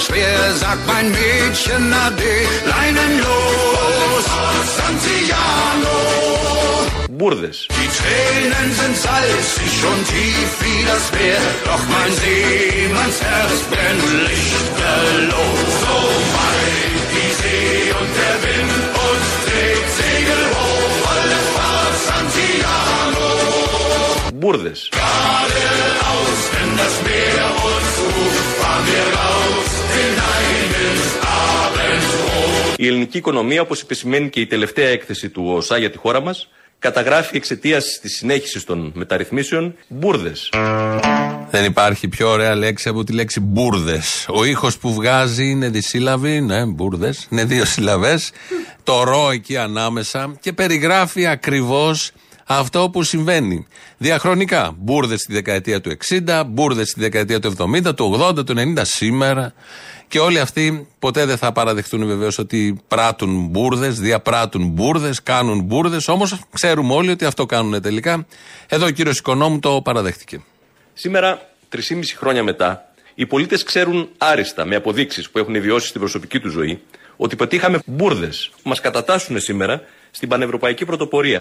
Wenn's schwer, sagt mein Mädchen Ade. Leinen los, Santiano. Burdes. Die Tränen sind salzig und tief wie das Meer. Doch mein Seemannsherz brennt lichterloh. So weit die Abendrot. Η ελληνική οικονομία, όπως επισημαίνει και η τελευταία έκθεση του ΟΣΑ για τη χώρα μας, καταγράφει εξαιτίας της συνέχισης των μεταρρυθμίσεων μπουρδες. Δεν υπάρχει πιο ωραία λέξη από τη λέξη μπουρδες. Ο ήχος που βγάζει είναι δυσύλλαβη, ναι, μπουρδες, είναι δύο συλλαβέ. Το ρο εκεί ανάμεσα και περιγράφει ακριβώς αυτό που συμβαίνει. Διαχρονικά. Μπουρδες στη δεκαετία του 60, μπουρδες στη δεκαετία του 70, του 80, του 90, σήμερα. Και όλοι αυτοί ποτέ δεν θα παραδεχτούν βεβαίως ότι πράττουν μπουρδες, διαπράττουν μπουρδες, κάνουν μπουρδες. Όμως ξέρουμε όλοι ότι αυτό κάνουν τελικά. Εδώ ο κύριος Οικονόμου το παραδέχτηκε. Σήμερα, 3,5 χρόνια μετά, οι πολίτες ξέρουν άριστα, με αποδείξεις που έχουν βιώσει στην προσωπική τους ζωή, ότι πετύχαμε μπουρδες που μας κατατάσσουν σήμερα στην πανευρωπαϊκή πρωτοπορία.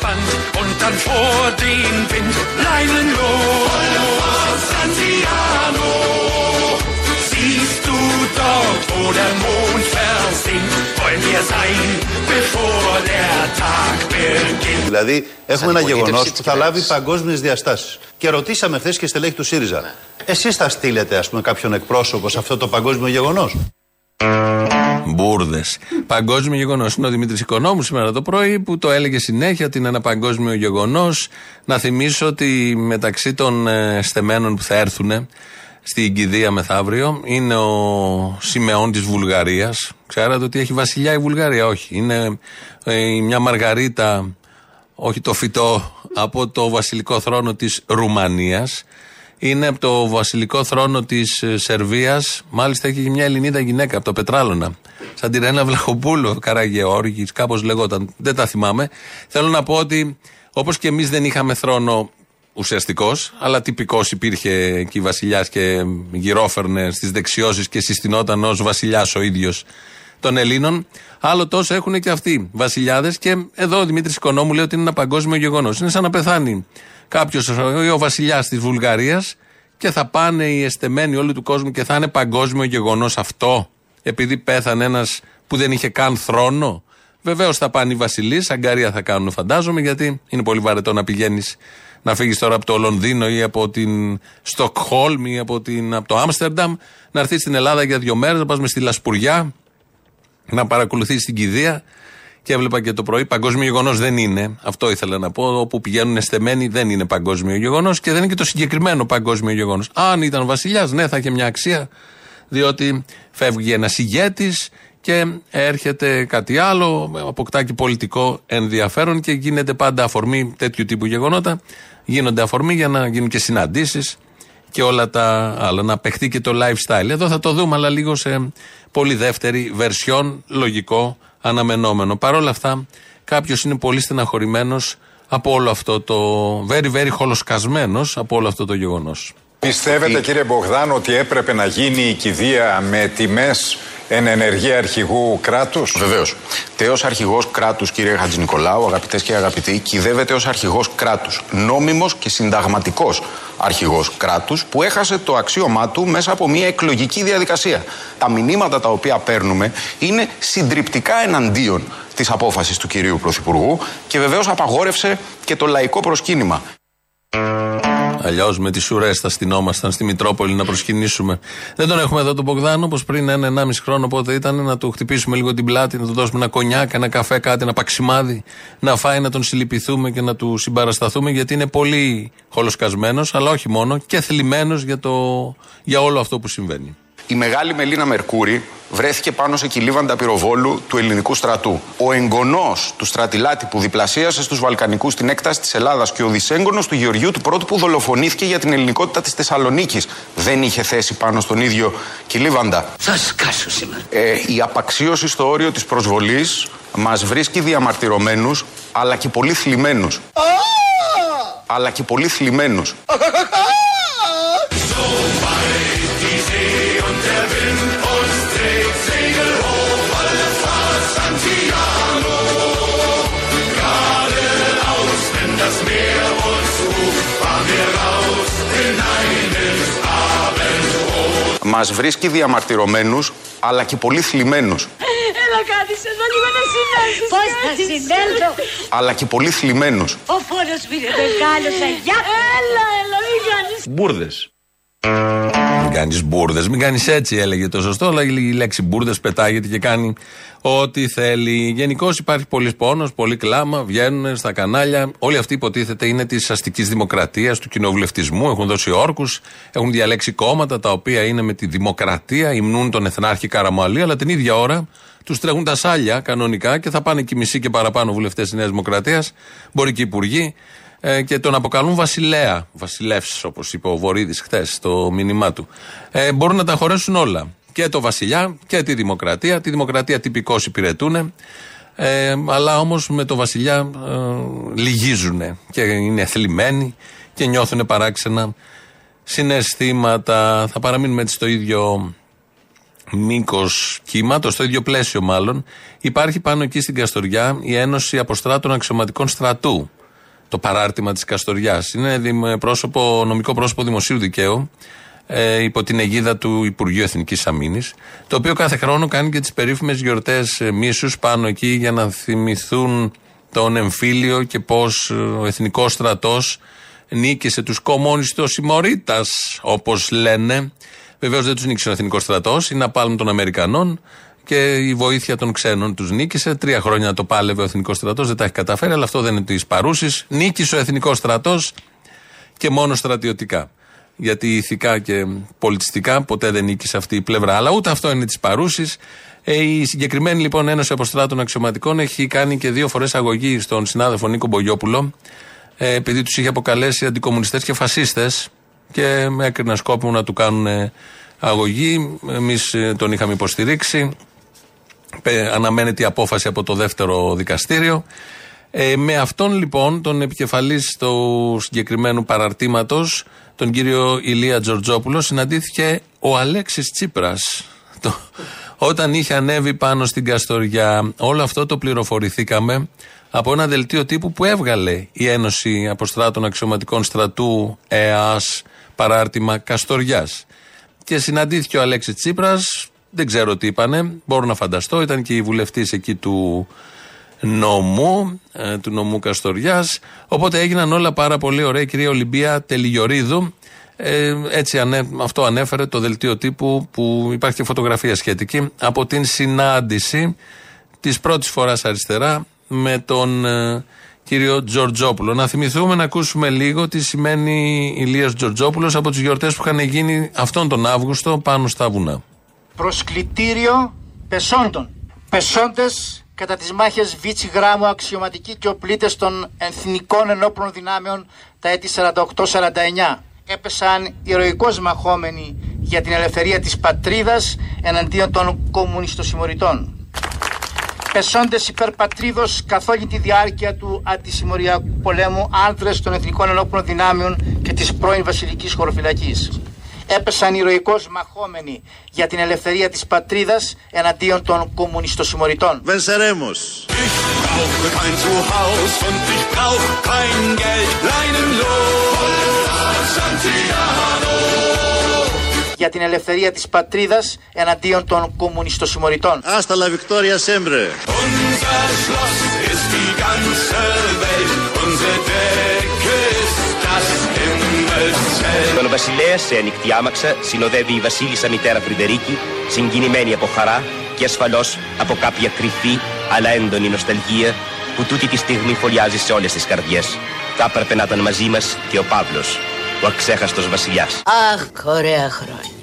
Die Siegel aufgespannt und dann vor den Wind Leinen los, Santiano. Siehst du dort, wo der Mond versinkt, wollen wir sein, bevor der Tag beginnt; Δηλαδή, έχουμε ένα αντιπολίτευση γεγονός της που θα λάβει κυβέρνησης. παγκόσμιες διαστάσεις. Και ρωτήσαμε χθες και στελέχη του ΣΥΡΙΖΑ. Εσείς θα στείλετε, ας πούμε, κάποιον εκπρόσωπο σε αυτό το παγκόσμιο γεγονός; Μπουρδες. Παγκόσμιο γεγονός. Είναι ο Δημήτρης Οικονόμου σήμερα το πρωί που το έλεγε συνέχεια ότι είναι ένα παγκόσμιο γεγονός. Να θυμίσω ότι μεταξύ των ε, στεμένων που θα έρθουν στην κηδεία μεθαύριο είναι ο Σιμεών της Βουλγαρίας. Ξέρατε ότι έχει βασιλιά η Βουλγαρία; Όχι. Είναι ε, μια μαργαρίτα, όχι το φυτό, από το βασιλικό θρόνο της Ρουμανίας. Είναι από το βασιλικό θρόνο της ε, Σερβίας. Μάλιστα έχει και μια Ελληνίδα γυναίκα από το Πετράλωνα. Σαν την Ρένα Βλαχοπούλου, Καραγεώργης, κάπως λεγόταν. Δεν τα θυμάμαι. Θέλω να πω ότι όπως και εμείς δεν είχαμε θρόνο ουσιαστικός, αλλά τυπικός υπήρχε εκεί βασιλιάς και γυρόφερνε στις δεξιώσεις και συστηνόταν ως βασιλιάς ο ίδιος των Ελλήνων. Άλλο τόσο έχουν και αυτοί βασιλιάδες. Και εδώ ο Δημήτρης Οικονόμου λέει ότι είναι ένα παγκόσμιο γεγονός. Είναι σαν να πεθάνει κάποιος, ο βασιλιάς της Βουλγαρίας, και θα πάνε οι εστεμένοι όλου του κόσμου και θα είναι παγκόσμιο γεγονός αυτό, επειδή πέθανε ένας που δεν είχε καν θρόνο. Βεβαίως θα πάνε οι βασιλείς, αγκαρία θα κάνουν φαντάζομαι, γιατί είναι πολύ βαρετό να πηγαίνεις να φύγεις τώρα από το Λονδίνο ή από την Στοκχόλμη ή από, την, από το Άμστερνταμ, να έρθεις στην Ελλάδα για δύο μέρες, να πας με στη Λασπουριά, να παρακολουθήσει την κηδεία. Και έβλεπα και το πρωί, παγκόσμιο γεγονός δεν είναι. Αυτό ήθελα να πω. Όπου πηγαίνουν εστεμένοι δεν είναι παγκόσμιο γεγονός και δεν είναι και το συγκεκριμένο παγκόσμιο γεγονός. Αν ήταν βασιλιάς, ναι, θα είχε μια αξία, διότι φεύγει ένας ηγέτης και έρχεται κάτι άλλο, αποκτά και πολιτικό ενδιαφέρον και γίνεται πάντα αφορμή τέτοιου τύπου γεγονότα. Γίνονται αφορμή για να γίνουν και συναντήσεις και όλα τα άλλα. Να παιχτεί και το lifestyle. Εδώ θα το δούμε, αλλά λίγο σε πολύ δεύτερη βερσιόν, λογικό, αναμενόμενο. Παρ' όλα αυτά, κάποιος είναι πολύ στεναχωρημένος από όλο αυτό το. very, very χολοσκασμένος από όλο αυτό το γεγονός. Πιστεύετε κύριε Μπογδάν ότι έπρεπε να γίνει η κηδεία με τιμές εν ενεργεία αρχηγού κράτους; Βεβαίως. Τέο αρχηγός κράτους, κύριε Χατζηνικολάου, αγαπητές και αγαπητοί, κυδεύεται ως αρχηγός κράτους. Νόμιμος και συνταγματικός αρχηγός κράτους που έχασε το αξίωμά του μέσα από μια εκλογική διαδικασία. Τα μηνύματα τα οποία παίρνουμε είναι συντριπτικά εναντίον της απόφασης του κυρίου Πρωθυπουργού και βεβαίως απαγόρευσε και το λαϊκό προσκύνημα. Αλλιώς με τις ουρέ θα στυνόμασταν στη Μητρόπολη να προσκυνήσουμε. Δεν τον έχουμε εδώ τον Μπογδάνο, όπως πριν ένα-ενάμιση χρόνο πότε ήταν, να του χτυπήσουμε λίγο την πλάτη, να του δώσουμε ένα κονιάκ, ένα καφέ, κάτι, ένα παξιμάδι, να φάει, να τον συλληπιθούμε και να του συμπαρασταθούμε, γιατί είναι πολύ χολοσκασμένος, αλλά όχι μόνο, και θλιμμένος για, το, για όλο αυτό που συμβαίνει. Η μεγάλη Μελίνα Μερκούρη βρέθηκε πάνω σε κυλίβαντα πυροβόλου του ελληνικού στρατού. Ο εγγονός του στρατιλάτη που διπλασίασε στους Βαλκανικούς την έκταση της Ελλάδας και ο δυσέγγονος του Γεωργίου του πρώτου που δολοφονήθηκε για την ελληνικότητα της Θεσσαλονίκης δεν είχε θέση πάνω στον ίδιο κυλίβαντα. Θα σκάσω σήμερα. Ε, η απαξίωση στο όριο της προσβολής μας βρίσκει διαμαρτυρωμένους αλλά και πολύ θλιμμένους. αλλά και πολύ θλιμμένους. Μας βρίσκει διαμαρτυρωμένους αλλά και πολύ θλιμμένους. Έλα κάθισε εδώ λίγο να συνέλθεις. Πώς θα συνέλθω; Αλλά και πολύ θλιμμένους. Ο φόρος μου είναι μεγάλος, αγιά. Έλα, έλα, μην κάνεις. Μπουρδες. Μην κάνεις μπουρδες, μην κάνεις έτσι, έλεγε το σωστό. Αλλά η λέξη μπουρδες πετάγεται και κάνει ό,τι θέλει. Γενικώς υπάρχει πολύς πόνος, πολύ κλάμα, βγαίνουν στα κανάλια. Όλοι αυτοί υποτίθεται είναι της αστικής δημοκρατίας, του κοινοβουλευτισμού, έχουν δώσει όρκους, έχουν διαλέξει κόμματα τα οποία είναι με τη δημοκρατία, υμνούν τον Εθνάρχη Καραμαλή, αλλά την ίδια ώρα τους τρέχουν τα σάλια κανονικά και θα πάνε και μισή και παραπάνω βουλευτές της Νέας Δημοκρατίας, μπορεί και υπουργοί, ε, και τον αποκαλούν Βασιλέα. Βασιλεύς, όπως είπε ο Βορύδης χθες στο μήνυμά του. Ε, μπορούν να τα χωρέσουν όλα. Και το Βασιλιά και τη Δημοκρατία. Τη Δημοκρατία τυπικώς υπηρετούν. Ε, αλλά όμως με το Βασιλιά ε, λυγίζουν και είναι θλιμμένοι και νιώθουν παράξενα συναισθήματα. Θα παραμείνουμε έτσι στο ίδιο μήκος κύματο, στο ίδιο πλαίσιο μάλλον. Υπάρχει πάνω εκεί στην Καστοριά η Ένωση Αποστράτων Αξιωματικών Στρατού το παράρτημα της Καστοριάς. Είναι πρόσωπο, νομικό πρόσωπο δημοσίου δικαίου ε, υπό την αιγίδα του Υπουργείου Εθνικής Αμήνης, το οποίο κάθε χρόνο κάνει και τις περίφημες γιορτές ε, μίσους πάνω εκεί για να θυμηθούν τον εμφύλιο και πώς ε, ο Εθνικός Στρατός νίκησε τους κομμουνιστό συμμορίτα, όπως λένε. Βεβαίως δεν τους νίκησε ο Εθνικός Στρατός, είναι απάλμ των Αμερικανών και η βοήθεια των ξένων τους νίκησε. Τρία χρόνια το πάλευε ο Εθνικός Στρατός, δεν τα έχει καταφέρει, αλλά αυτό δεν είναι της παρούσης. Νίκησε ο Εθνικός Στρατός και μόνο στρατιωτικά. Γιατί ηθικά και πολιτιστικά ποτέ δεν νίκησε αυτή η πλευρά. Αλλά ούτε αυτό είναι της παρούσης. Ε, η συγκεκριμένη λοιπόν Ένωση Αποστράτων Αξιωματικών έχει κάνει και δύο φορές αγωγή στον συνάδελφο Νίκο Μπογιόπουλο, ε, επειδή τους είχε αποκαλέσει αντικομουνιστές και φασίστες και έκριναν σκόπιμο να του κάνουν αγωγή. Εμείς ε, τον είχαμε υποστηρίξει. Αναμένεται η απόφαση από το δεύτερο δικαστήριο. Ε, με αυτόν λοιπόν τον επικεφαλής του συγκεκριμένου παραρτήματος, τον κύριο Ηλία Τζορτζόπουλος, συναντήθηκε ο Αλέξης Τσίπρας. Το, όταν είχε ανέβει πάνω στην Καστοριά, όλο αυτό το πληροφορηθήκαμε από ένα δελτίο τύπου που έβγαλε η Ένωση Αποστράτων Αξιωματικών Στρατού ΕΑΣ παράρτημα Καστοριάς. Και συναντήθηκε ο Αλέξης Τσίπρας, δεν ξέρω τι είπανε. Μπορώ να φανταστώ. Ήταν και η βουλευτής εκεί του νομού, ε, του νομού Καστοριάς. Οπότε έγιναν όλα πάρα πολύ ωραία. Η κυρία Ολυμπία Τελιγιορίδου. Ε, έτσι ανέ, αυτό ανέφερε το δελτίο τύπου που υπάρχει και φωτογραφία σχετική από την συνάντηση της πρώτης φοράς αριστερά με τον ε, κύριο Τζορτζόπουλο. Να θυμηθούμε να ακούσουμε λίγο τι σημαίνει Ηλίας Τζορτζόπουλος από τις γιορτές που είχαν γίνει αυτόν τον Αύγουστο πάνω στα βουνά προσκλητήριο πεσόντων. Πεσόντες κατά τις μάχες Βίτσι Γράμμου αξιωματικοί και οπλίτες των εθνικών ενόπλων δυνάμεων τα έτη 48-49. Έπεσαν ηρωικώς μαχόμενοι για την ελευθερία της πατρίδας εναντίον των κομμουνιστοσημωρητών. Πεσόντες υπερπατρίδος καθ' όλη τη διάρκεια του αντισημωριακού πολέμου άνδρες των εθνικών ενόπλων δυνάμεων και της πρώην βασιλικής χωροφυλακής έπεσαν ηρωικώς μαχόμενοι για την ελευθερία της πατρίδας εναντίον των κομμουνιστοσημωρητών. Venceremos. Για την ελευθερία της πατρίδας εναντίον των κομμουνιστοσημωρητών. Hasta la victoria siempre. Unser Schloss ist die ganze Welt. Unser Decke ist das Τον βασιλέα σε ανοιχτή άμαξα συνοδεύει η βασίλισσα μητέρα Φρυδερίκη, συγκινημένη από χαρά και ασφαλώς από κάποια κρυφή αλλά έντονη νοσταλγία που τούτη τη στιγμή φωλιάζει σε όλες τις καρδιές. Θα έπρεπε να ήταν μαζί μας και ο Παύλος, ο αξέχαστος βασιλιάς. Αχ, ωραία χρόνια.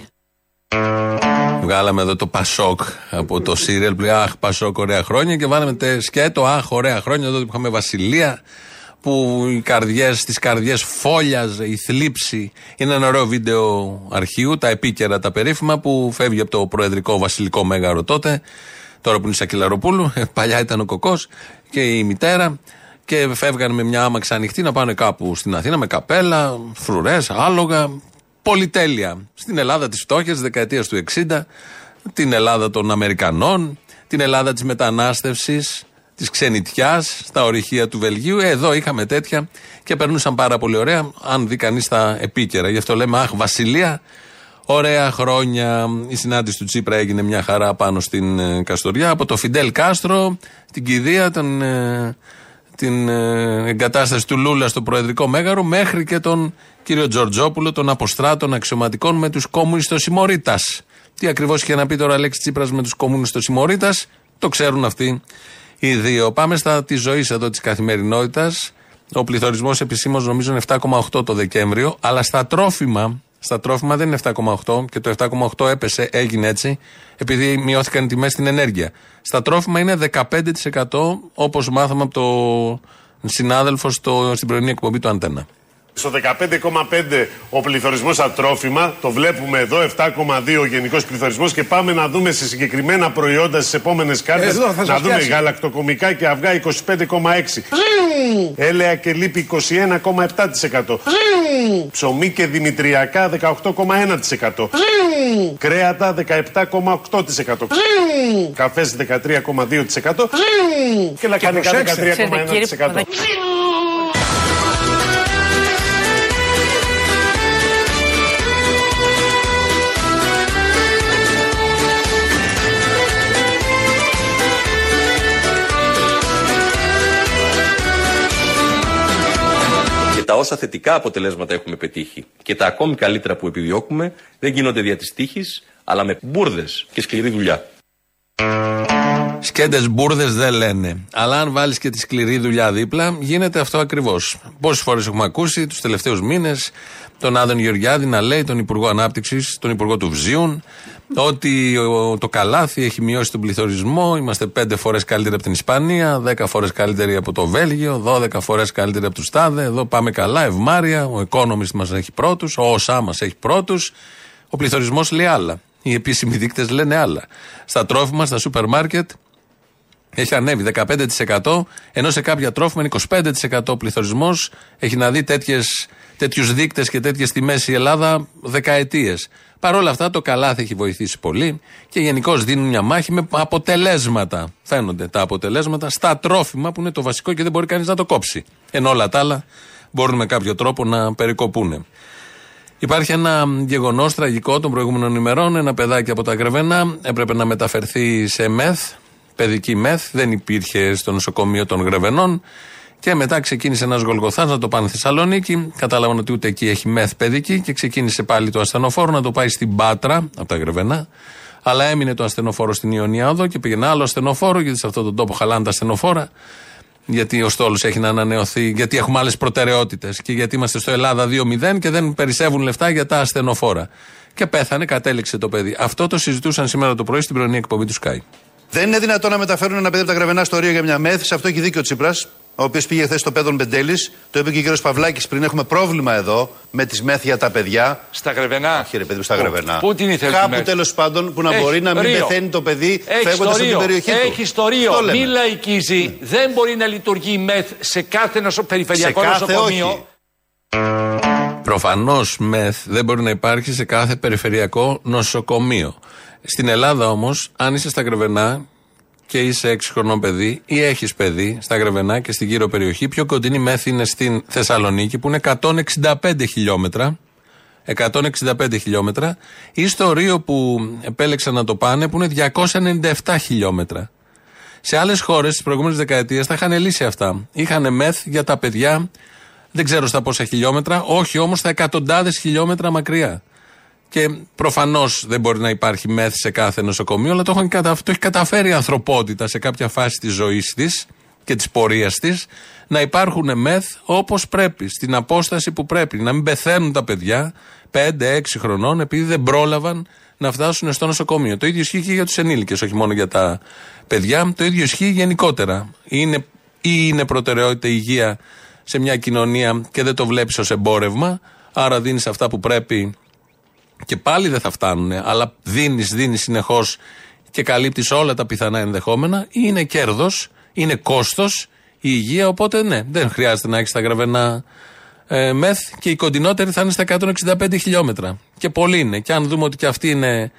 Βγάλαμε εδώ το Πασόκ από το Σύριαλ που λέει Αχ, Πασόκ, ωραία χρόνια και βάλαμε σκέτο Αχ, ωραία χρόνια εδώ που είχαμε Βασιλεία που οι καρδιές, τις καρδιές φόλιαζε η θλίψη. Είναι ένα ωραίο βίντεο αρχείου, τα επίκαιρα, τα περίφημα που φεύγει από το προεδρικό βασιλικό μέγαρο τότε. Τώρα που είναι η Σακυλαροπούλου, παλιά ήταν ο κοκός και η μητέρα. Και φεύγανε με μια άμαξα ανοιχτή να πάνε κάπου στην Αθήνα με καπέλα, φρουρές, άλογα. Πολυτέλεια. Στην Ελλάδα τη φτώχεια, τη δεκαετίας του 60, την Ελλάδα των Αμερικανών, την Ελλάδα της μετανάστευσης, της ξενιτιάς στα ορυχεία του Βελγίου. Ε, εδώ είχαμε τέτοια και περνούσαν πάρα πολύ ωραία, αν δει κανείς τα επίκαιρα. Γι' αυτό λέμε, Αχ, Βασιλεία, Ωραία χρόνια. Η συνάντηση του Τσίπρα έγινε μια χαρά πάνω στην ε, Καστοριά. Από το Φιντέλ Κάστρο, την κηδεία, τον, ε, την ε, εγκατάσταση του Λούλα στο Προεδρικό Μέγαρο, μέχρι και τον κύριο Τζορτζόπουλο, των αποστράτων αξιωματικών με τους κομμουνιστοσημωρίτα. Τι ακριβώς είχε να πει τώρα ο Αλέξης Τσίπρας με τους κομμουνιστοσημωρίτα, το ξέρουν αυτοί οι δύο. Πάμε στα τη ζωή εδώ της καθημερινότητας. Ο πληθωρισμός επισήμως νομίζω είναι 7,8 το Δεκέμβριο, αλλά στα τρόφιμα, στα τρόφιμα δεν είναι 7,8 και το 7,8 έπεσε, έγινε έτσι, επειδή μειώθηκαν οι τιμές στην ενέργεια. Στα τρόφιμα είναι 15% όπως μάθαμε από το συνάδελφο στο, στην πρωινή εκπομπή του Αντένα. Στο 15,5 ο πληθωρισμός στα τρόφιμα, το βλέπουμε εδώ, 7,2 ο γενικός πληθωρισμός και πάμε να δούμε σε συγκεκριμένα προϊόντα στις επόμενες κάρτες. Να δούμε γαλακτοκομικά και αυγά 25,6. Έλεα και λίπη 21,7%. Ψωμί και δημητριακά 18,1%. Κρέατα 17,8%. Καφές 13,2%. Και λακανικά 13,1%. Όσα θετικά αποτελέσματα έχουμε πετύχει και τα ακόμη καλύτερα που επιδιώκουμε δεν γίνονται δια της τύχης, αλλά με μπουρδες και σκληρή δουλειά. Σκέντες μπουρδες δεν λένε. Αλλά αν βάλεις και τη σκληρή δουλειά δίπλα, γίνεται αυτό ακριβώς. Πόσες φορές έχουμε ακούσει τους τελευταίους μήνες τον Άδων Γεωργιάδη να λέει, τον Υπουργό Ανάπτυξης, τον Υπουργό του Βζίουν, ότι ο- το καλάθι έχει μειώσει τον πληθωρισμό. Είμαστε πέντε φορές καλύτεροι από την Ισπανία, δέκα φορές καλύτεροι από το Βέλγιο, δώδεκα φορές καλύτεροι από τους Τάδε. Εδώ πάμε καλά, ευμάρεια. Ο Economist μας έχει πρώτους, ο ΩΣΑ μας έχει πρώτους. Ο πληθωρισμός λέει άλλα. Οι επίσημοι δείκτες λένε άλλα. Στα τρόφιμα, στα σούπερ μάρκετ, έχει ανέβει 15%, ενώ σε κάποια τρόφιμα είναι 25% πληθωρισμός. Έχει να δει τέτοιους δείκτες και τέτοιες τιμές η Ελλάδα δεκαετίες. Παρ' όλα αυτά το καλάθι έχει βοηθήσει πολύ και γενικώ δίνουν μια μάχη με αποτελέσματα. Φαίνονται τα αποτελέσματα στα τρόφιμα που είναι το βασικό και δεν μπορεί κανείς να το κόψει. Ενώ όλα τα άλλα μπορούν με κάποιο τρόπο να περικοπούνε. Υπάρχει ένα γεγονός τραγικό των προηγούμενων ημερών. Ένα παιδάκι από τα Γρεβένα έπρεπε να μεταφερθεί σε μεθ, παιδική μεθ. Δεν υπήρχε στο νοσοκομείο των Γρεβενών. Και μετά ξεκίνησε ένας Γολγοθάς να το πάνε Θεσσαλονίκη. Κατάλαβαν ότι ούτε εκεί έχει μεθ παιδική και ξεκίνησε πάλι το ασθενοφόρο να το πάει στην Πάτρα, από τα Γρεβενά. Αλλά έμεινε το ασθενοφόρο στην Ιωνία Οδό και πήγε ένα άλλο ασθενοφόρο, γιατί σε αυτόν τον τόπο χαλάνε τα ασθενοφόρα γιατί ο στόλος έχει να ανανεωθεί, γιατί έχουμε άλλες προτεραιότητες και γιατί είμαστε στο Ελλάδα 2-0 και δεν περισσεύουν λεφτά για τα ασθενοφόρα. Και πέθανε, κατέληξε το παιδί. Αυτό το συζητούσαν σήμερα το πρωί στην πρωινή εκπομπή του Sky. Δεν είναι δυνατόν να μεταφέρουν ένα παιδί από τα γραβενά στο Ρίο για μια μεθ. Σε αυτό έχει δίκιο ο Τσίπρας, ο οποίος πήγε χθες στο παιδόν Μπεντέλης. Το είπε και ο κύριος Παυλάκης πριν. Έχουμε πρόβλημα εδώ με τις μεθ για τα παιδιά. Στα Γρεβενά. Όχι, ρε παιδί μου, στα Πού- γραβενά. Πού την ήθελες Κάπου τέλος πάντων που να Έχει, μπορεί να μην Ρίο. πεθαίνει το παιδί Έχει φεύγοντας στο από την Ρίο. περιοχή του. Έχει στο Ρίο. Αυτό λέμε. Μην λαϊκίζει. Δεν μπορεί να λειτουργεί η ΜΕΘ σε κάθε νοσο, περιφερειακό Σε κάθε νοσοκομείο. όχι. Προφανώς μεθ δεν μπορεί να υπάρχει σε κάθε περιφερειακό νοσοκομείο. Στην Ελλάδα όμως, αν είσαι στα Γρεβενά και είσαι 6 χρονών παιδί ή έχεις παιδί στα Γρεβενά και στην γύρω περιοχή, πιο κοντινή μεθ είναι στην Θεσσαλονίκη που είναι 165 χιλιόμετρα. 165 χιλιόμετρα ή στο Ρίο που επέλεξαν να το πάνε που είναι 297 χιλιόμετρα. Σε άλλες χώρες τις προηγούμενες δεκαετίες τα είχαν λύσει αυτά. Είχαν μεθ για τα παιδιά, δεν ξέρω στα πόσα χιλιόμετρα, όχι όμως στα εκατοντάδες χιλιόμετρα μακριά. Και προφανώς δεν μπορεί να υπάρχει μεθ σε κάθε νοσοκομείο, αλλά το, έχουν κατα... το έχει καταφέρει η ανθρωπότητα σε κάποια φάση της ζωής της και της πορείας της να υπάρχουν μεθ όπως πρέπει, στην απόσταση που πρέπει. Να μην πεθαίνουν τα παιδιά 5-6 χρονών επειδή δεν πρόλαβαν να φτάσουν στο νοσοκομείο. Το ίδιο ισχύει και για τους ενήλικες, όχι μόνο για τα παιδιά. Το ίδιο ισχύει γενικότερα. Είναι, ή είναι προτεραιότητα η υγεία σε μια κοινωνία και δεν το βλέπεις ως εμπόρευμα, άρα δίνεις αυτά που πρέπει και πάλι δεν θα φτάνουν, αλλά δίνεις, δίνεις συνεχώς και καλύπτεις όλα τα πιθανά ενδεχόμενα, ή είναι κέρδος, είναι κόστος η υγεία. Οπότε ναι, δεν χρειάζεται να έχεις τα γραβενά ε, μεθ και η κοντινότερη θα είναι στα 165 χιλιόμετρα. Και πολλοί είναι. Και αν δούμε ότι και αυτή είναι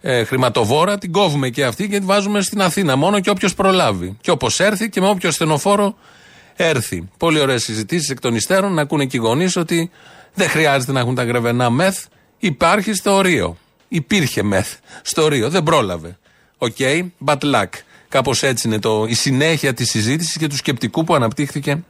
ε, χρηματοβόρα, την κόβουμε και αυτή και τη βάζουμε στην Αθήνα μόνο και όποιος προλάβει. Και όπως έρθει και με όποιο στενοφόρο έρθει. Πολύ ωραίες συζητήσεις εκ των υστέρων να ακούνε και οι γονείς ότι δεν χρειάζεται να έχουν τα Γρεβενά ΜΕΘ. Υπάρχει στο Ρίο. Υπήρχε ΜΕΘ στο Ρίο. Δεν πρόλαβε. Ok, okay, bad luck. Κάπως έτσι είναι το, η συνέχεια της συζήτησης και του σκεπτικού που αναπτύχθηκε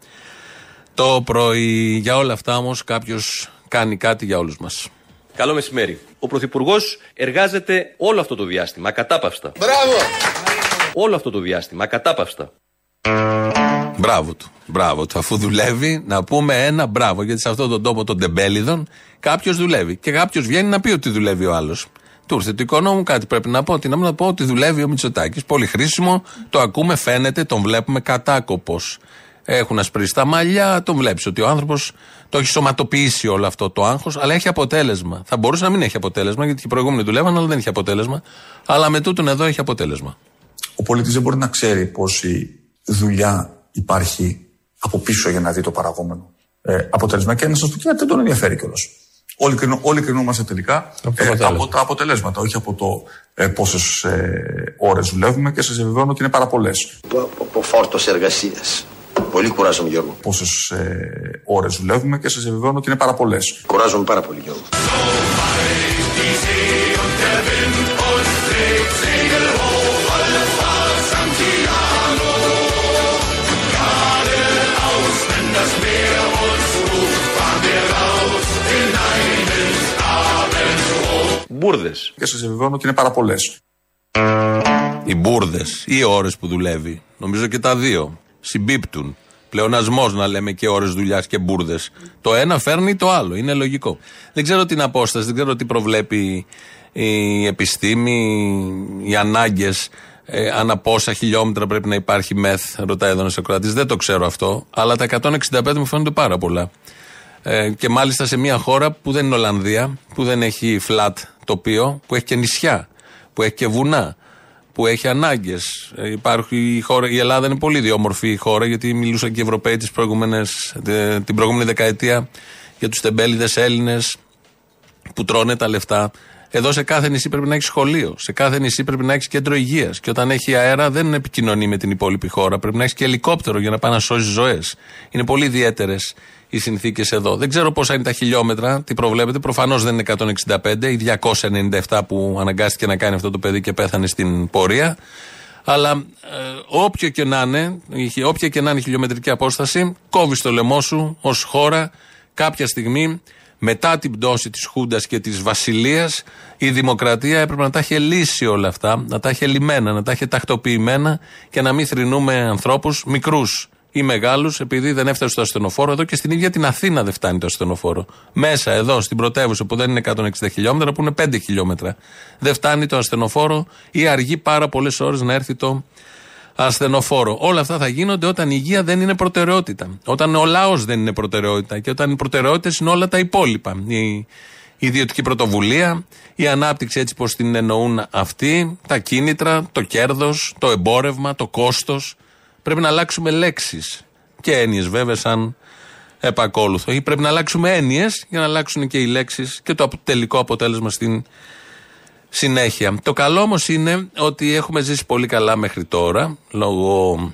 το πρωί. Για όλα αυτά όμως κάποιος κάνει κάτι για όλους μας. Καλό μεσημέρι. Ο Πρωθυπουργός εργάζεται όλο αυτό το διάστημα, ακατάπαυστα. Μπράβο! Όλο αυτό το διάστημα, ακατάπαυστα. Μπράβο του. Μπράβο του. Αφού δουλεύει, να πούμε ένα μπράβο. Γιατί σε αυτόν τον τόπο των τεμπέληδων κάποιος δουλεύει. Και κάποιος βγαίνει να πει ότι δουλεύει ο άλλος. Του ήρθε το οικονόμου, κάτι πρέπει να πω. Τι να, να πω ότι δουλεύει ο Μητσοτάκης. Πολύ χρήσιμο. Το ακούμε, φαίνεται, τον βλέπουμε κατάκοπος. Έχουν ασπρίσει τα μαλλιά, τον βλέπεις ότι ο άνθρωπος το έχει σωματοποιήσει όλο αυτό το άγχος, αλλά έχει αποτέλεσμα. Θα μπορούσε να μην έχει αποτέλεσμα, γιατί οι προηγούμενοι δουλεύαν, αλλά δεν έχει αποτέλεσμα. Αλλά με τούτον εδώ έχει αποτέλεσμα. Ο πολίτη δεν μπορεί να ξέρει πόση δουλειά υπάρχει από πίσω για να δει το παραγόμενο ε, αποτέλεσμα. Και να σας πω και δεν τον ενδιαφέρει κιόλας. Όλοι, κρινο, όλοι κρινόμαστε τελικά ε, από τα αποτελέσματα, όχι από το ε, πόσες ε, ώρες δουλεύουμε και σας διαβεβαιώνω ότι είναι πάρα πολλές. Ο φόρτος εργασίας. Πολύ κουράζομαι, Γιώργο. Πόσες ε, ώρες δουλεύουμε και σας διαβεβαιώνω ότι είναι πάρα πολλές. Κουράζομαι πάρα πολύ, Γιώργο. Μπούρδε. Και σας επιβεβαιώνω ότι είναι πάρα πολλές. Οι μπουρδες ή ώρες που δουλεύει. Νομίζω και τα δύο. Συμπίπτουν. Πλεονασμός να λέμε και ώρες δουλειάς και μπουρδες. Το ένα φέρνει το άλλο. Είναι λογικό. Δεν ξέρω την απόσταση, δεν ξέρω τι προβλέπει η επιστήμη, οι ανάγκες. Ε, ανά πόσα χιλιόμετρα πρέπει να υπάρχει μεθ, ρωτάει εδώ ένας Δεν το ξέρω αυτό, αλλά τα 165 μου φαίνονται πάρα πολλά. Ε, και μάλιστα σε μια χώρα που δεν είναι Ολλανδία, που δεν έχει flat τοπίο, που έχει και νησιά, που έχει και βουνά, που έχει ανάγκες. Ε, η, η Ελλάδα είναι πολύ διόμορφη χώρα, γιατί μιλούσαν και οι Ευρωπαίοι τις προηγούμενες, την προηγούμενη δεκαετία για τους τεμπέληδες Έλληνες που τρώνε τα λεφτά. Εδώ σε κάθε νησί πρέπει να έχεις σχολείο. Σε κάθε νησί πρέπει να έχεις κέντρο υγείας. Και όταν έχει αέρα δεν επικοινωνεί με την υπόλοιπη χώρα. Πρέπει να έχεις και ελικόπτερο για να πάει να σώσει ζωές. Είναι πολύ ιδιαίτερες οι συνθήκες εδώ. Δεν ξέρω πόσα είναι τα χιλιόμετρα, τι προβλέπετε. Προφανώς δεν είναι 165 ή 297 που αναγκάστηκε να κάνει αυτό το παιδί και πέθανε στην πορεία. Αλλά ε, όποιο και να είναι, όποια και να είναι η χιλιομετρική απόσταση, κόβει το λαιμό σου ως χώρα κάποια στιγμή μετά την πτώση της Χούντας και της Βασιλείας, η δημοκρατία έπρεπε να τα έχει λύσει όλα αυτά, να τα έχει λυμμένα, να τα έχει τακτοποιημένα και να μην θρυνούμε ανθρώπους μικρούς ή μεγάλους, επειδή δεν έφτασε στο ασθενοφόρο. Εδώ και στην ίδια την Αθήνα δεν φτάνει το ασθενοφόρο. Μέσα εδώ στην πρωτεύουσα που δεν είναι 160 χιλιόμετρα, που είναι 5 χιλιόμετρα. Δεν φτάνει το ασθενοφόρο ή αργεί πάρα πολλές ώρες να έρθει το ασθενοφόρο. Όλα αυτά θα γίνονται όταν η υγεία δεν είναι προτεραιότητα. Όταν ο λαός δεν είναι προτεραιότητα και όταν οι προτεραιότητες είναι όλα τα υπόλοιπα. Η ιδιωτική πρωτοβουλία, η ανάπτυξη έτσι πώ την εννοούν αυτοί, τα κίνητρα, το κέρδος, το εμπόρευμα, το κόστος. Πρέπει να αλλάξουμε λέξεις και έννοιες βέβαια σαν επακόλουθο. Ή πρέπει να αλλάξουμε έννοιες για να αλλάξουν και οι λέξεις και το τελικό αποτέλεσμα στην συνέχεια. Το καλό όμως είναι ότι έχουμε ζήσει πολύ καλά μέχρι τώρα λόγω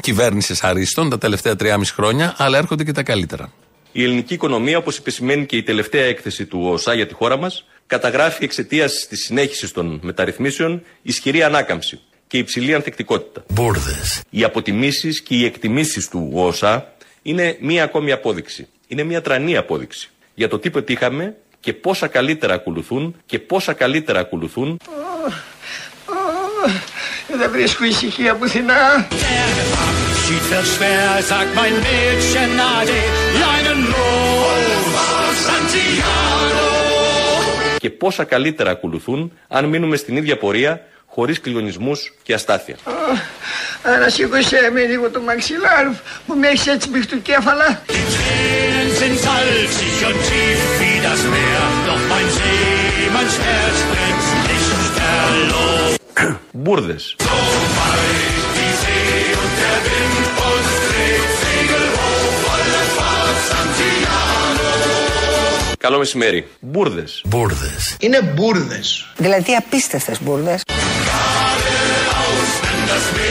κυβέρνησης Αρίστων τα τελευταία 3,5 χρόνια, αλλά έρχονται και τα καλύτερα. Η ελληνική οικονομία, όπως επισημαίνει και η τελευταία έκθεση του ΟΣΑ για τη χώρα μας, καταγράφει εξαιτίας της συνέχισης των μεταρρυθμίσεων ισχυρή ανάκαμψη και υψηλή ανθεκτικότητα. Μπούρδες. Οι αποτιμήσεις και οι εκτιμήσεις του ΟΣΑ είναι μία ακόμη απόδειξη. Είναι μία τρανή απόδειξη για το τι πετύχαμε και πόσα καλύτερα ακολουθούν και πόσα καλύτερα ακολουθούν. Δεν βρίσκω ησυχία πουθενά. Και πόσα καλύτερα ακολουθούν αν μείνουμε στην ίδια πορεία χωρίς κλειονισμούς και αστάθεια. Ανασήκωσέ με λίγο το μαξιλάρι που με έχεις έτσι μπιχτου κέφαλα. Μπούρδες. Καλό μεσημέρι. Μπούρδες. Μπούρδες. Είναι μπούρδες. Δηλαδή απίστευτες μπούρδες.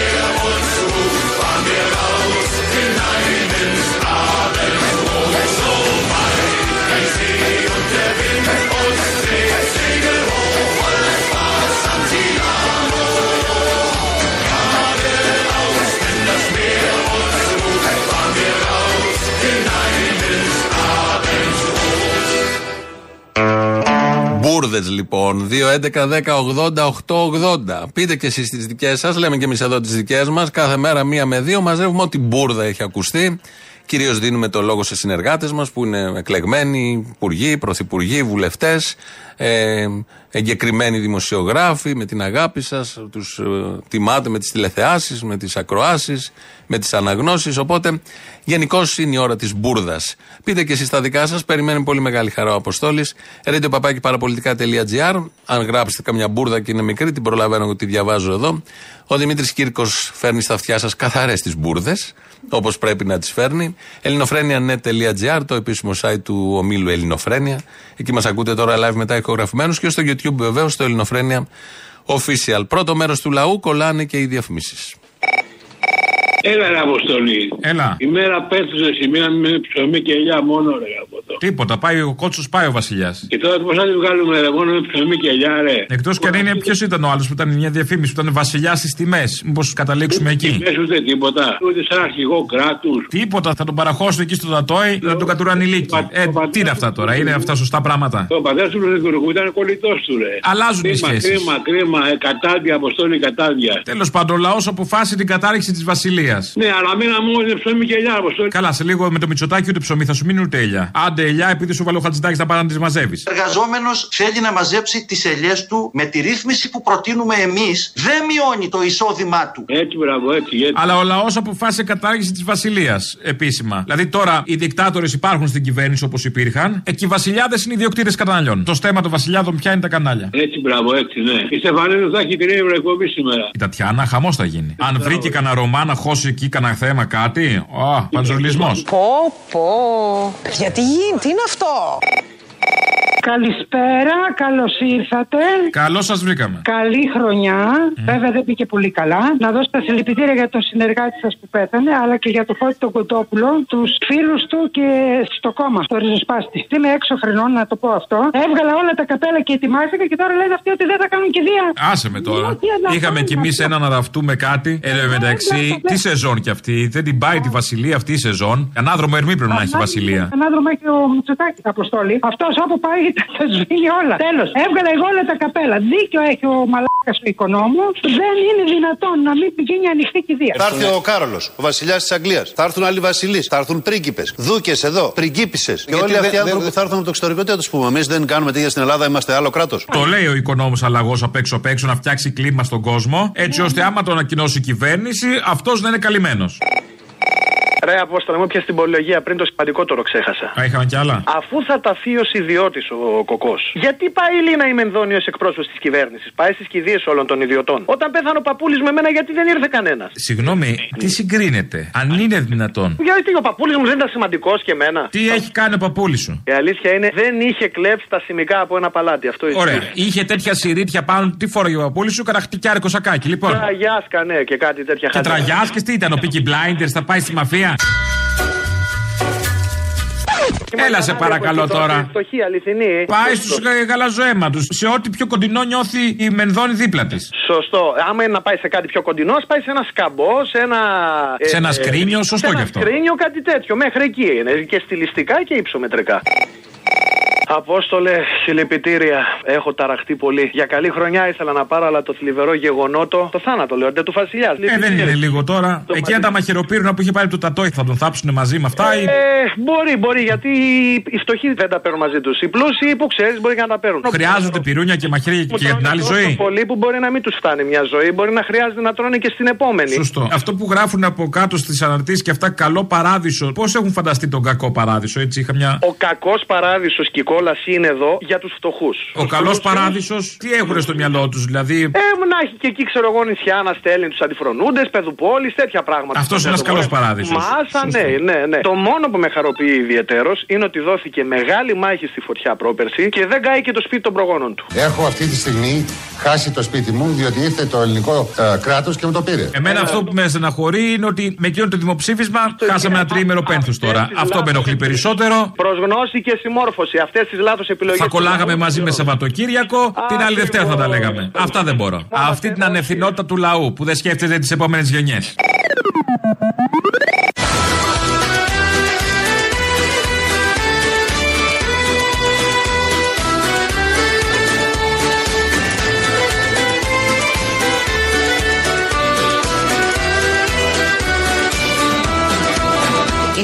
Μπούρδε λοιπόν. 2.11.10.80.880. Πείτε και εσείς τις δικές σας. Λέμε και εμείς εδώ τις δικές μας. Κάθε μέρα μία με δύο μαζεύουμε ό,τι μπουρδα έχει ακουστεί. Κυρίως δίνουμε το λόγο σε συνεργάτες μας που είναι εκλεγμένοι υπουργοί, πρωθυπουργοί, βουλευτές, ε, εγκεκριμένοι δημοσιογράφοι με την αγάπη σας. Τους ε, τιμάτε με τις τηλεθεάσεις, με τις ακροάσεις, με τις αναγνώσεις. Οπότε γενικώς είναι η ώρα της μπουρδας. Πείτε και εσείς τα δικά σας. Περιμένει πολύ μεγάλη χαρά ο Αποστόλης. radio Αν γράψετε καμιά μπουρδα και είναι μικρή, την προλαβαίνω ότι τη διαβάζω εδώ. Ο Δημήτρης Κύρκος φέρνει στα αυτιά σας καθαρές τις μπουρδες όπως πρέπει να τις φέρνει. ελληνοφρένια.net.gr, το επίσημο site του ομίλου Ελληνοφρένια. Εκεί μας ακούτε τώρα live μετά ηχογραφημένους και στο YouTube βεβαίως στο Ελληνοφρένια Official. Πρώτο μέρος του λαού κολλάνε και οι διαφημίσεις. Έλα, ρε Αποστολή. Έλα. Η μέρα πέθουσε σημεία με ψωμί και ελιά μόνο, ρε από το. Τίποτα, πάει ο κότσος, πάει ο Βασιλιάς. Και τώρα πώς θα τη βγάλουμε, ρε, μόνο με ψωμί και ελιά, ρε. Εκτός και αν είναι ποιος ήταν ο άλλος που ήταν μια διαφήμιση που ήταν Βασιλιάς στις τιμές. Μήπως καταλήξουμε εκεί. Δεν ούτε τίποτα. Ούτε σαν αρχηγό κράτους. Τίποτα, θα τον παραχώσουν εκεί στο Τατόι να τον κατουράν ηλίκη. Ε, τι είναι αυτά τώρα, είναι αυτά σωστά πράγματα. Ο πατέρα του Πρωθυπουργού ήταν κολλητός του, ρε. Αλλάζουν οι σχέσεις. Κρίμα, κρίμα, ε, κατάδια, αποστόλη κατάδια. Τέλος πάντων, ο λαός αποφάσισε την κατάρριξη της Βασιλείας. Ναι, αλλά μείναμε μόνο είναι ψωμί και ελιά, αποστόλη. Καλά, σε λίγο με το μυτσοτάκι ούτε ψωμί θα σου μείνει ούτε ελιά. Άντε ελιά, επειδή σου βάλω χατζητάκι θα πάρει να τις μαζεύεις. Ο εργαζόμενος θέλει να μαζέψει τις ελιές του με τη ρύθμιση που προτείνουμε εμείς. Δεν μειώνει το εισόδημά του. Έτσι, μπράβο, έτσι, έτσι. Αλλά ο λαός αποφάσισε κατάργηση της Βασιλείας επίσημα. Δηλαδή τώρα οι δικτάτορες υπάρχουν στην κυβέρνηση όπως υπήρχαν. Εκεί οι βασιλιάδες είναι ιδιοκτήτες καναλιών. Το στέμα των βασιλιάδων πια είναι τα κανάλια. Έτσι, μπράβο, έτσι, ναι. Η Στεφανίδου θα έχει την ευρωεκπομπή σήμερα. Η Τατιάνα, χαμός θα γίνει. Αν βρήκε κανένα Ρωμά να χώσει εκεί κανένα θέμα κάτι. Α, παντζολισμό. Πω, πω. Γιατί γίνει, τι είναι αυτό; Καλησπέρα, καλώς ήρθατε. Καλώς σας βρήκαμε. Καλή χρονιά. Βέβαια δεν πήγε πολύ καλά. Να δώσω τα συλληπιτήρια για τον συνεργάτη σας που πέθανε, αλλά και για το Φώτη τον Κοντόπουλο, τους φίλους του και στο κόμμα, στο ριζοσπάστη. Είμαι έξω χρονών, να το πω αυτό. Έβγαλα όλα τα καπέλα και ετοιμάστηκα και τώρα λένε αυτοί ότι δεν θα κάνουν κηδεία. Άσε με τώρα. Είχαμε κι εμεί ένα να ραφτούμε κάτι. Εν τω μεταξύ, τι σεζόν κι αυτή. Δεν την πάει τη Βασιλεία αυτή η σεζόν. Ανάδρομο ερμή πρέπει να έχει η Βασιλεία. Ανάδρομο έχει ο Μητσοτάκης αποστόλη. Αυτός όπου πάει τα σβήνει όλα. Τέλος. Έβγαλα εγώ όλα τα καπέλα. Δίκιο έχει ο μαλάκας του οικονόμου. Δεν είναι δυνατόν να μην πηγαίνει ανοιχτή κηδεία. Θα έρθει ο Κάρολος, ο βασιλιάς της Αγγλίας. Θα έρθουν άλλοι βασιλείς. Θα έρθουν πρίγκιπες. Δούκες εδώ. Πριγκίπισε. Και όλοι αυτοί οι άνθρωποι που θα έρθουν από το εξωτερικό, τι θα τους πούμε. Εμείς δεν κάνουμε τέτοια στην Ελλάδα, είμαστε άλλο κράτος. Το λέει ο οικονόμος αλλαγός απ' έξω απ' έξω να φτιάξει κλίμα στον κόσμο, έτσι ώστε άμα το ανακοινώσει η κυβέρνηση, αυτός να είναι καλυμμένος. Ρε Απόστολα μου, πια στην πολυλογία πριν το σημαντικότερο ξέχασα. Α, είχαμε κι άλλα. Αφού θα ταθεί ως ιδιώτης ο κοκός, γιατί πάει η Λίνα Ημενδόνη ως εκπρόσωπος της κυβέρνησης, πάει στις κηδείες όλων των ιδιωτών. Όταν πέθανε ο παππούλη με μένα, γιατί δεν ήρθε κανένας. Συγγνώμη, τι συγκρίνεται, αν είναι δυνατόν; Γιατί ο παππούλη μου δεν ήταν σημαντικός και εμένα. Τι έχει κάνει ο παππούλη σου; Η αλήθεια είναι δεν είχε κλέψει τα σημικά από ένα παλάτι. Αυτό ισχύει. Ωραία. Είχε τέτοια σιρίτια πάνω. Τι φόραγε ο παππούλη σου, καραχτικιάρικο σακάκι. Λοιπόν. Τραγιάσκα, ναι, και κάτι τέτοια Και τραγιάσκε τι ήταν, ο Πίκι Blinders, θα πάει στη μαφία; Έλα σε παρακαλώ τώρα. Φτωχή, αληθινή. Πάει στους γαλαζοαίματου. Σε ό,τι πιο κοντινό νιώθει η Μενδόνη δίπλα της. Σωστό. Άμα είναι να πάει σε κάτι πιο κοντινό, ας πάει σε ένα σκαμπό, σε ένα. Σε ένα σκρίνιο, σωστό σε κι ένα αυτό. σκρίνιο, κάτι τέτοιο. Μέχρι εκεί είναι. Και στιλιστικά και υψομετρικά. Απόστολε, συλληπιτήρια. Έχω ταραχτεί πολύ. Για καλή χρονιά ήθελα να πάρω, αλλά το θλιβερό γεγονότο. Το θάνατο, λέω, ντε του Φασιλιάς. Ε, δεν είναι λίγο τώρα. Εκεί αν τα μαχαιροπύρουνα που είχε πάρει το τατόι θα τον θάψουν μαζί με αυτά. ή- Ε, μπορεί, μπορεί, γιατί οι φτωχοί δεν τα παίρνουν μαζί τους. Οι πλούσιοι που ξέρεις μπορεί και να τα παίρνουν. Χρειάζονται πυρούνια και μαχαίρια και για την άλλη Τόσο ζωή. Πολλοί που μπορεί να μην τους φτάνει μια ζωή, μπορεί να χρειάζεται να τρώνε και στην επόμενη. Σωστό. Αυτό που γράφουν από κάτω στις αναρτήσεις και αυτά, καλό παράδεισο. Πώς έχουν φανταστεί τον κακό παράδεισο, έτσι είχα μια. Ο κακός παράδεισος και η κόλαση είναι εδώ για τους φτωχούς. Ο καλός παράδεισος, τι έχουν στο μυαλό τους, δηλαδή; Ε, να έχει και εκεί, ξέρω εγώ, νησιά να στέλνει τους αντιφρονούντες, παιδουπόλει, τέτοια πράγματα. Αυτός είναι ένας καλός παράδεισος. Μάσα, ναι, ναι, ναι. Το μόνο που με χαροποιεί ιδιαιτέρω είναι ότι δόθηκε μεγάλη μάχη στη φωτιά πρόπερση και δεν κάει και το σπίτι των προγόνων του. Έχω αυτή τη στιγμή χάσει το σπίτι μου διότι ήρθε το ελληνικό ε, κράτος και μου το πήρε. Εμένα αυτό που με στεναχωρεί είναι ότι με εκείνο το δημοψήφισμα χάσαμε ένα τρίμερο πένθο τώρα. Αυτό με ενοχλεί περισσότερο. Προ γνώση και συμμόρφωση. Αυτές τις λάθος επιλογές. Θα κολλάγαμε μαζί με Σαββατοκύριακο, την άλλη Δευτέρα θα τα λέγαμε. Αυτά δεν μπορώ. Αυτή την ανευθυνότητα του λαού που δεν σκέφτεται τις επόμενες γενιές.